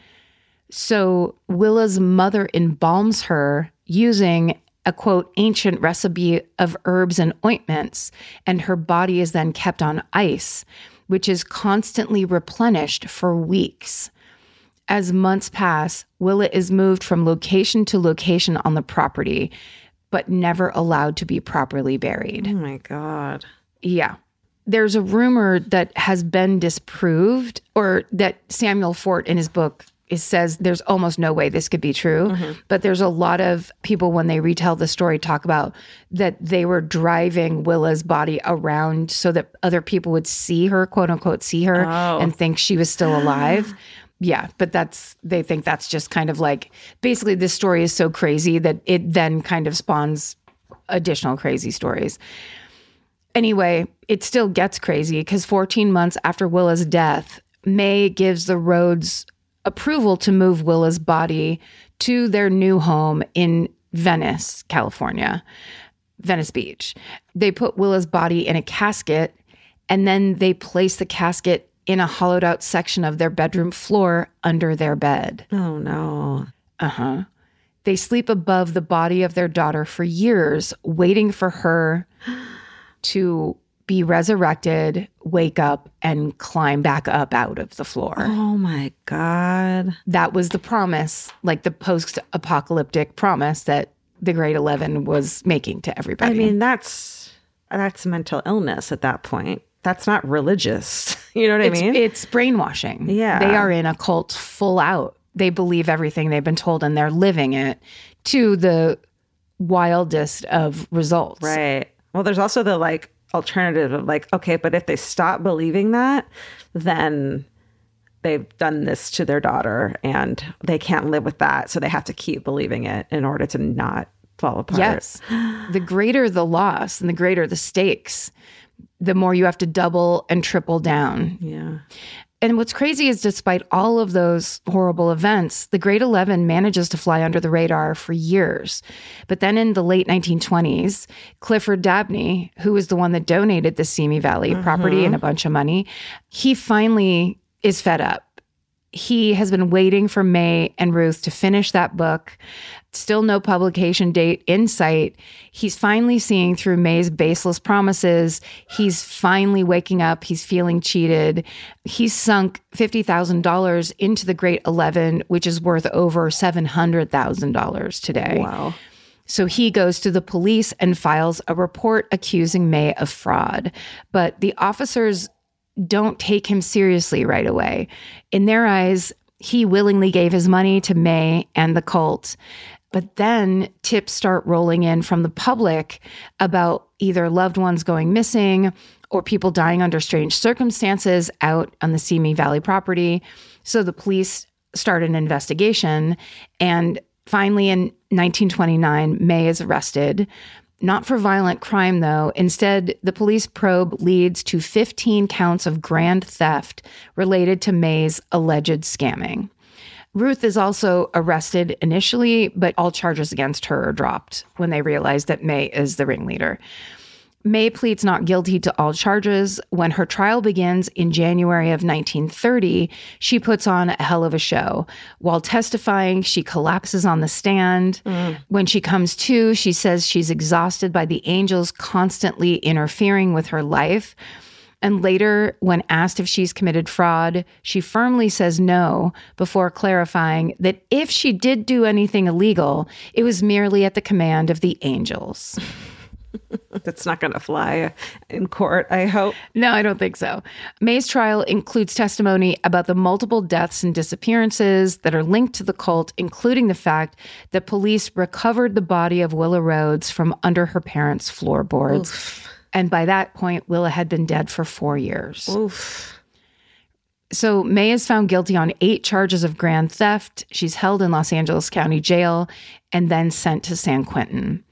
So Willa's mother embalms her using a quote ancient recipe of herbs and ointments, and her body is then kept on ice, which is constantly replenished for weeks. As months pass, Willa is moved from location to location on the property, but never allowed to be properly buried. Oh my god. Yeah. There's a rumor that has been disproved, or that Samuel Fort in his book is, says there's almost no way this could be true. Mm-hmm. But there's a lot of people, when they retell the story, talk about that they were driving Willa's body around so that other people would see her, quote unquote, see her oh. and think she was still alive. Yeah, but that's they think that's just kind of like basically this story is so crazy that it then kind of spawns additional crazy stories. Anyway, it still gets crazy because 14 months after Willa's death, May gives the Rhodes approval to move Willa's body to their new home in Venice, California, Venice Beach. They put Willa's body in a casket and then they place the casket in a hollowed out section of their bedroom floor under their bed. Oh no. Uh huh. They sleep above the body of their daughter for years, waiting for her to be resurrected, wake up, and climb back up out of the floor. Oh my god. That was the promise, like the post apocalyptic promise that the Great Eleven was making to everybody. I mean, that's that's mental illness at that point. That's not religious. You know what it's, I mean? it's brainwashing. Yeah. They are in a cult full out. They believe everything they've been told and they're living it to the wildest of results. right. Well, there's also the like alternative of like, okay, but if they stop believing that, then they've done this to their daughter and they can't live with that. So they have to keep believing it in order to not fall apart. Yes. The greater the loss and the greater the stakes, the more you have to double and triple down. Yeah. And what's crazy is despite all of those horrible events, the Great 11 manages to fly under the radar for years. But then in the late 1920s, Clifford Dabney, who was the one that donated the Simi Valley uh-huh. property and a bunch of money, he finally is fed up. He has been waiting for May and Ruth to finish that book. Still no publication date in sight. He's finally seeing through May's baseless promises. He's finally waking up. He's feeling cheated. He's sunk $50,000 into the Great 11, which is worth over $700,000 today. Wow. So he goes to the police and files a report accusing May of fraud. But the officers don't take him seriously right away. In their eyes, he willingly gave his money to May and the cult. But then tips start rolling in from the public about either loved ones going missing or people dying under strange circumstances out on the Simi Valley property. So the police start an investigation. And finally, in 1929, May is arrested. Not for violent crime, though. Instead, the police probe leads to 15 counts of grand theft related to May's alleged scamming. Ruth is also arrested initially, but all charges against her are dropped when they realize that May is the ringleader. May pleads not guilty to all charges. When her trial begins in January of 1930, she puts on a hell of a show. While testifying, she collapses on the stand. Mm. When she comes to, she says she's exhausted by the angels constantly interfering with her life. And later, when asked if she's committed fraud, she firmly says no before clarifying that if she did do anything illegal, it was merely at the command of the angels. That's not going to fly uh, in court, I hope. No, I don't think so. May's trial includes testimony about the multiple deaths and disappearances that are linked to the cult, including the fact that police recovered the body of Willa Rhodes from under her parents' floorboards. Oof. And by that point, Willa had been dead for four years. Oof. So May is found guilty on eight charges of grand theft. She's held in Los Angeles County Jail and then sent to San Quentin.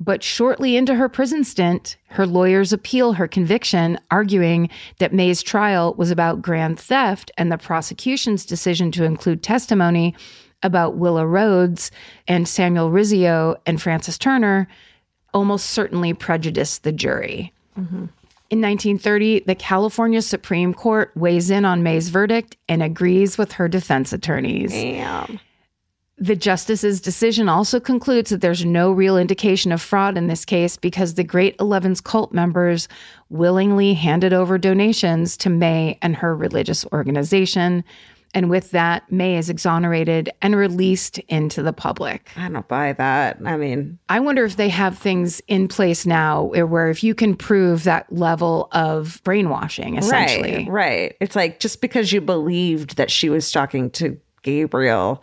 But shortly into her prison stint, her lawyers appeal her conviction, arguing that May's trial was about grand theft and the prosecution's decision to include testimony about Willa Rhodes and Samuel Rizzio and Frances Turner almost certainly prejudiced the jury. Mm-hmm. In 1930, the California Supreme Court weighs in on May's verdict and agrees with her defense attorneys. Damn. The justice's decision also concludes that there's no real indication of fraud in this case because the Great Eleven's cult members willingly handed over donations to May and her religious organization. And with that, May is exonerated and released into the public. I don't buy that. I mean, I wonder if they have things in place now where if you can prove that level of brainwashing, essentially. Right. right. It's like just because you believed that she was talking to Gabriel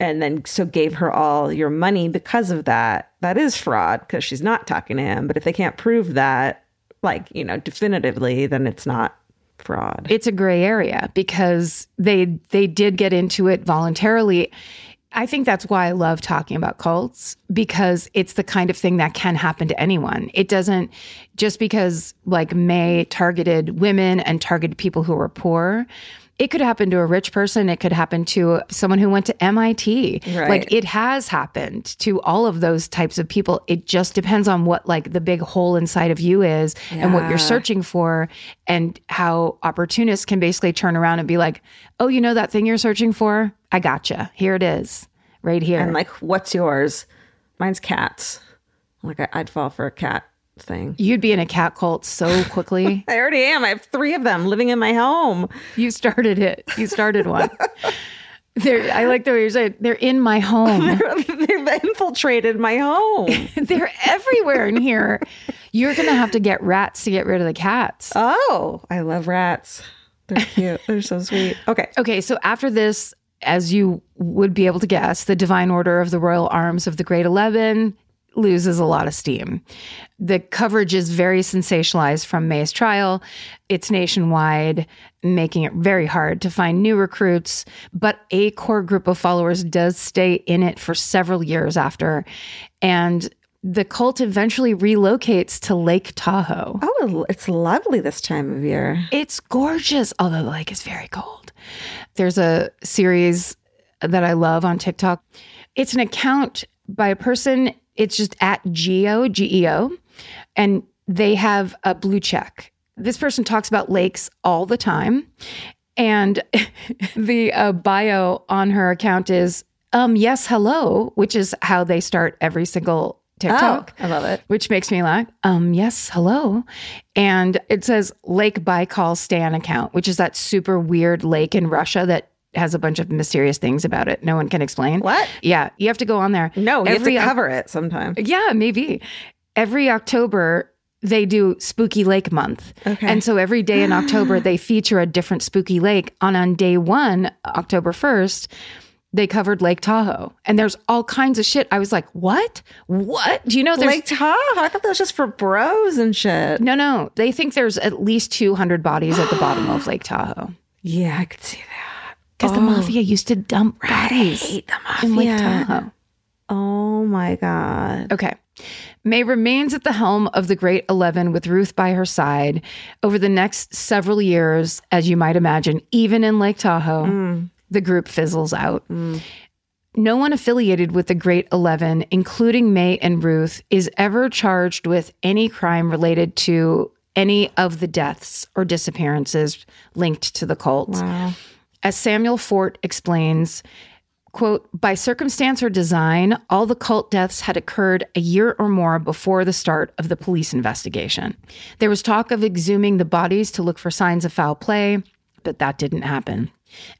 and then so gave her all your money because of that. That is fraud because she's not talking to him. But if they can't prove that, like, you know, definitively, then it's not fraud. It's a gray area because they they did get into it voluntarily. I think that's why I love talking about cults because it's the kind of thing that can happen to anyone. It doesn't just because like May targeted women and targeted people who were poor it could happen to a rich person. It could happen to someone who went to MIT. Right. Like it has happened to all of those types of people. It just depends on what like the big hole inside of you is yeah. and what you're searching for and how opportunists can basically turn around and be like, oh, you know that thing you're searching for? I gotcha. Here it is right here. And like, what's yours? Mine's cats. Like I'd fall for a cat thing. You'd be in a cat cult so quickly. I already am. I have three of them living in my home. You started it. You started one. They're, I like the way you're saying they're in my home. They've infiltrated my home. they're everywhere in here. You're gonna have to get rats to get rid of the cats. Oh, I love rats. They're cute. they're so sweet. Okay. Okay. So after this, as you would be able to guess, the Divine Order of the Royal Arms of the Great Eleven loses a lot of steam. The coverage is very sensationalized from May's trial. It's nationwide, making it very hard to find new recruits, but a core group of followers does stay in it for several years after. And the cult eventually relocates to Lake Tahoe. Oh, it's lovely this time of year. It's gorgeous, although the lake is very cold. There's a series that I love on TikTok. It's an account by a person it's just at Geo, G E O, and they have a blue check. This person talks about lakes all the time. And the uh, bio on her account is, um, yes, hello, which is how they start every single TikTok. Oh, I love it. Which makes me laugh. Um, yes, hello. And it says Lake Baikal Stan account, which is that super weird lake in Russia that has a bunch of mysterious things about it. No one can explain. What? Yeah, you have to go on there. No, you Every have to cover it sometime. Yeah, maybe. Every October, they do Spooky Lake Month. Okay. And so every day in October, they feature a different spooky lake. On on day one, October 1st, they covered Lake Tahoe. And there's all kinds of shit. I was like, what? What? Do you know there's Lake Tahoe? I thought that was just for bros and shit. no, no. They think there's at least 200 bodies at the bottom of Lake Tahoe. Yeah, I could see that. Because the oh. mafia used to dump bodies Hate the in Lake. Tahoe. Oh my god. Okay. May remains at the helm of the Great Eleven with Ruth by her side over the next several years, as you might imagine, even in Lake Tahoe, mm. the group fizzles out. Mm. No one affiliated with the Great Eleven, including May and Ruth, is ever charged with any crime related to any of the deaths or disappearances linked to the cult. Wow. As Samuel Fort explains, quote, by circumstance or design, all the cult deaths had occurred a year or more before the start of the police investigation. There was talk of exhuming the bodies to look for signs of foul play, but that didn't happen.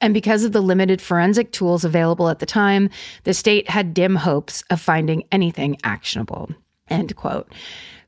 And because of the limited forensic tools available at the time, the state had dim hopes of finding anything actionable. End quote.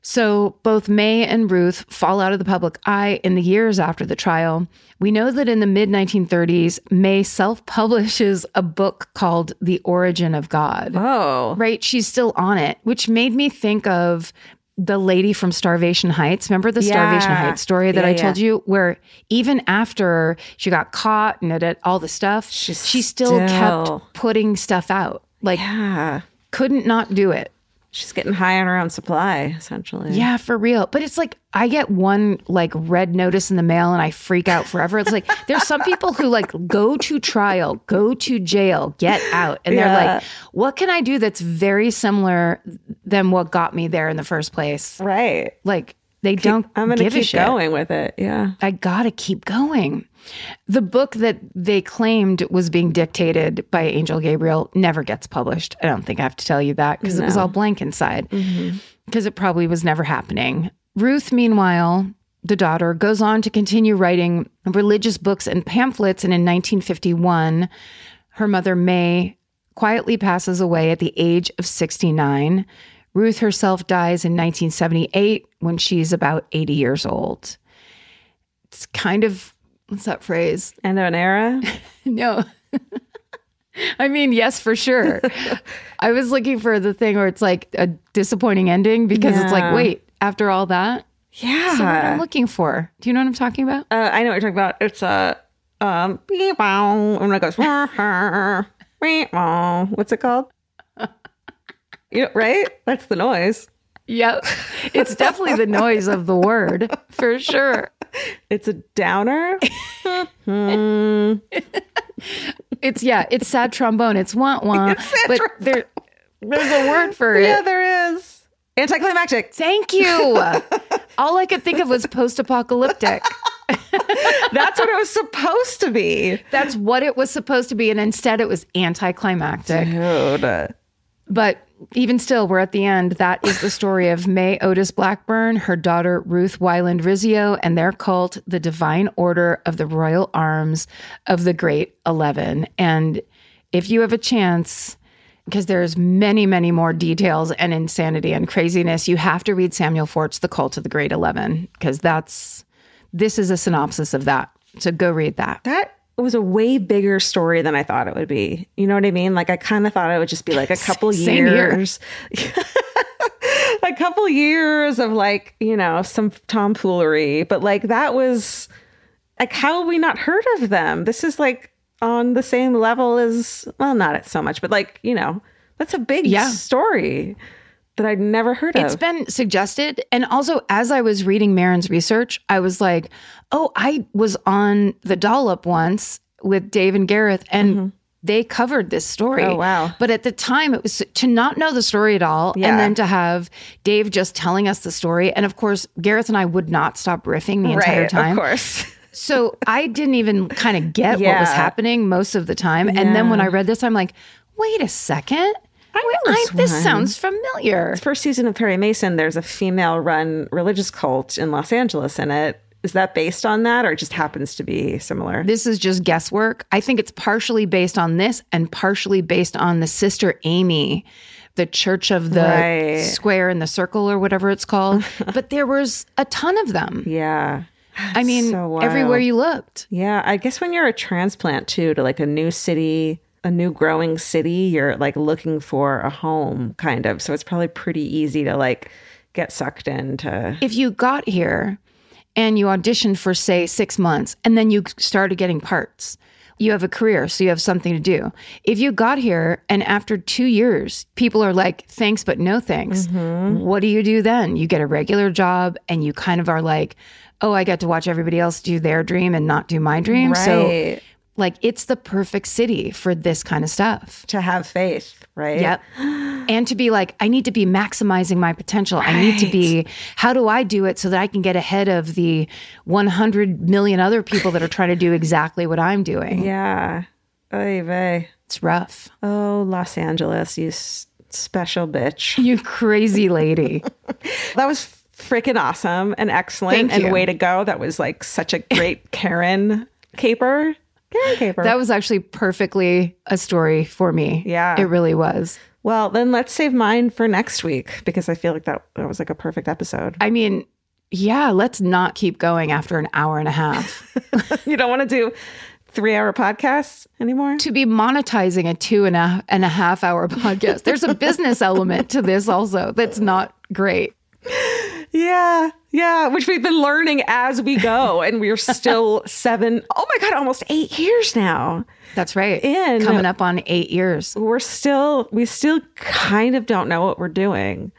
So both May and Ruth fall out of the public eye in the years after the trial. We know that in the mid 1930s, May self publishes a book called The Origin of God. Oh. Right? She's still on it, which made me think of the lady from Starvation Heights. Remember the Starvation Heights story that Yeah, I told yeah. you, where even after she got caught and all the stuff, She's she still, still- kept putting stuff out. Like, Yeah. couldn't not do it. She's getting high on her own supply, essentially. Yeah, for real. But it's like I get one like red notice in the mail and I freak out forever. It's like there's some people who like go to trial, go to jail, get out, and they're like, "What can I do that's very similar than what got me there in the first place?" Right. Like they don't I'm going to keep going with it. Yeah. I gotta keep going. The book that they claimed was being dictated by Angel Gabriel never gets published. I don't think I have to tell you that because it was all blank inside, mm-hmm. because it probably was never happening. Ruth, meanwhile, the daughter, goes on to continue writing religious books and pamphlets. And in 1951, her mother, May, quietly passes away at the age of 69. Ruth herself dies in 1978 when she's about 80 years old. It's kind of, what's that phrase? End of an era. No. I mean, yes, for sure. I was looking for the thing where it's like a disappointing ending because it's like, wait, after all that? Yeah. So what I'm looking for. Do you know what I'm talking about? uh, I know what you're talking about. It's a um, and it goes, what's it called? You right? That's the noise. Yep. It's definitely the noise of the word for sure. It's a downer. Hmm. It's yeah, it's sad trombone. It's want want. But there there's a word for it. yeah, there is. Anticlimactic. Thank you. All I could think of was post-apocalyptic. That's what it was supposed to be. That's what it was supposed to be, and instead it was anticlimactic. Dude. But even still, we're at the end. That is the story of May Otis Blackburn, her daughter Ruth Wieland Rizzio, and their cult, the Divine Order of the Royal Arms of the Great Eleven. And if you have a chance, because there's many, many more details and insanity and craziness, you have to read Samuel Fort's The Cult of the Great Eleven, because that's this is a synopsis of that. So go read that. That was a way bigger story than I thought it would be. You know what I mean? Like I kind of thought it would just be like a couple Same years. a couple years of like, you know, some tomfoolery, but like that was like how have we not heard of them? This is like on the same level as well, not so much, but like, you know, that's a big Yeah. story that I'd never heard of. It's been suggested. And also, as I was reading Marin's research, I was like, oh, I was on the dollop once with Dave and Gareth, and they covered this story. Mm-hmm. Oh, wow. But at the time, it was to not know the story at all, Yeah. and then to have Dave just telling us the story. And of course, Gareth and I would not stop riffing the entire right, time. of course. So I didn't even kind of get what was happening most of the time. And then when I read this, I'm like, wait a second. I know this this one. sounds familiar. first season of Perry Mason, there's a female run religious cult in Los Angeles in it. Is that based on that or it just happens to be similar? this is just guesswork. I think it's partially based on this and partially based on the sister Aimee the church of the Right. square and the circle or whatever it's called. but there was a ton of them. Yeah. I mean, so everywhere you looked. Yeah, I guess when you're a transplant too to like a new city, a new growing city, you're like looking for a home kind of. So it's probably pretty easy to like get sucked into If you got here and you auditioned for, say, six months and then you started getting parts, you have a career, so you have something to do. If you got here and after two years, people are like, thanks, but no thanks, mm-hmm. what do you do then? You get a regular job and you kind of are like, oh, I get to watch everybody else do their dream and not do my dream. So, Right. Like, it's the perfect city for this kind of stuff. to have faith, right? Yep. And to be like, I need to be maximizing my potential. I need to be, how do I do it so that I can get ahead of the 100 million other people that are trying to do exactly what I'm doing? Yeah. Oy vey. It's rough. Oh, Los Angeles, you s- special bitch. You crazy lady. That was freaking awesome and excellent Thank and you. way to go. That was like such a great Karen caper. Karen caper. That was actually perfectly a story for me. Yeah. It really was. well, then let's save mine for next week because I feel like that, that was like a perfect episode. I mean, yeah, let's not keep going after an hour and a half. you don't want to do three hour podcasts anymore? to be monetizing a two and a, and a half hour podcast, there's a business element to this also that's not great. Yeah. Yeah. Which we've been learning as we go. And we're still seven, oh my God, almost eight years now. That's right. In- Coming up on eight years. We're still, we still kind of don't know what we're doing.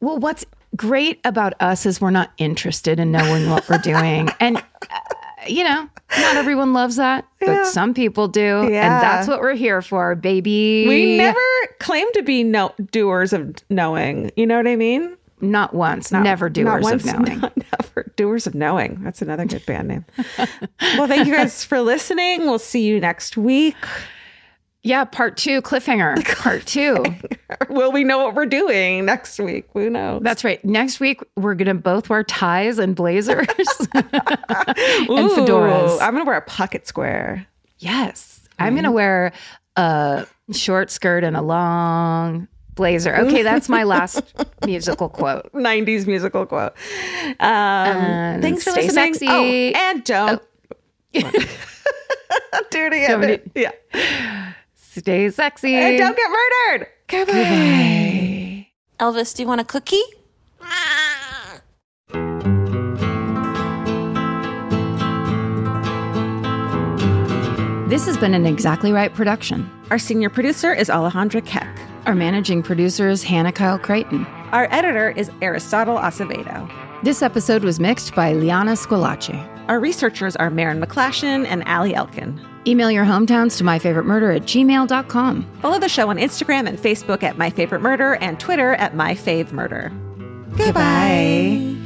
Well, what's great about us is we're not interested in knowing what we're doing. And, uh, you know, not everyone loves that, but some people do. Yeah. And that's what we're here for, baby. We never claim to be no doers of knowing. You know what I mean? Not once, never Not doers once, of knowing. not never doers of knowing. That's another good band name. well, thank you guys for listening. We'll see you next week. Yeah, part two, cliffhanger. Part two. Will we know what we're doing next week? Who knows? That's right. Next week, we're going to both wear ties and blazers and Ooh, fedoras. I'm gonna wear a pocket square. Yes. I'm going to wear a short skirt and a long blazer. Okay, that's my last musical quote. 90s musical quote. Um, And thanks for stay listening. sexy. Oh, and don't do it again. want me yeah. Stay sexy. And don't get murdered. Goodbye. Elvis, do you want a cookie? This has been an Exactly Right production. Our senior producer is Alejandra Keck. Our managing producer is Hannah Kyle Creighton. Our editor is Aristotle Acevedo. This episode was mixed by Liana Squillace. Our researchers are Marin McClashin and Ali Elkin. Email your hometowns to myfavoritemurder at gmail.com. Follow the show on Instagram and Facebook at My Favorite Murder and Twitter at My Fave Murder. Goodbye.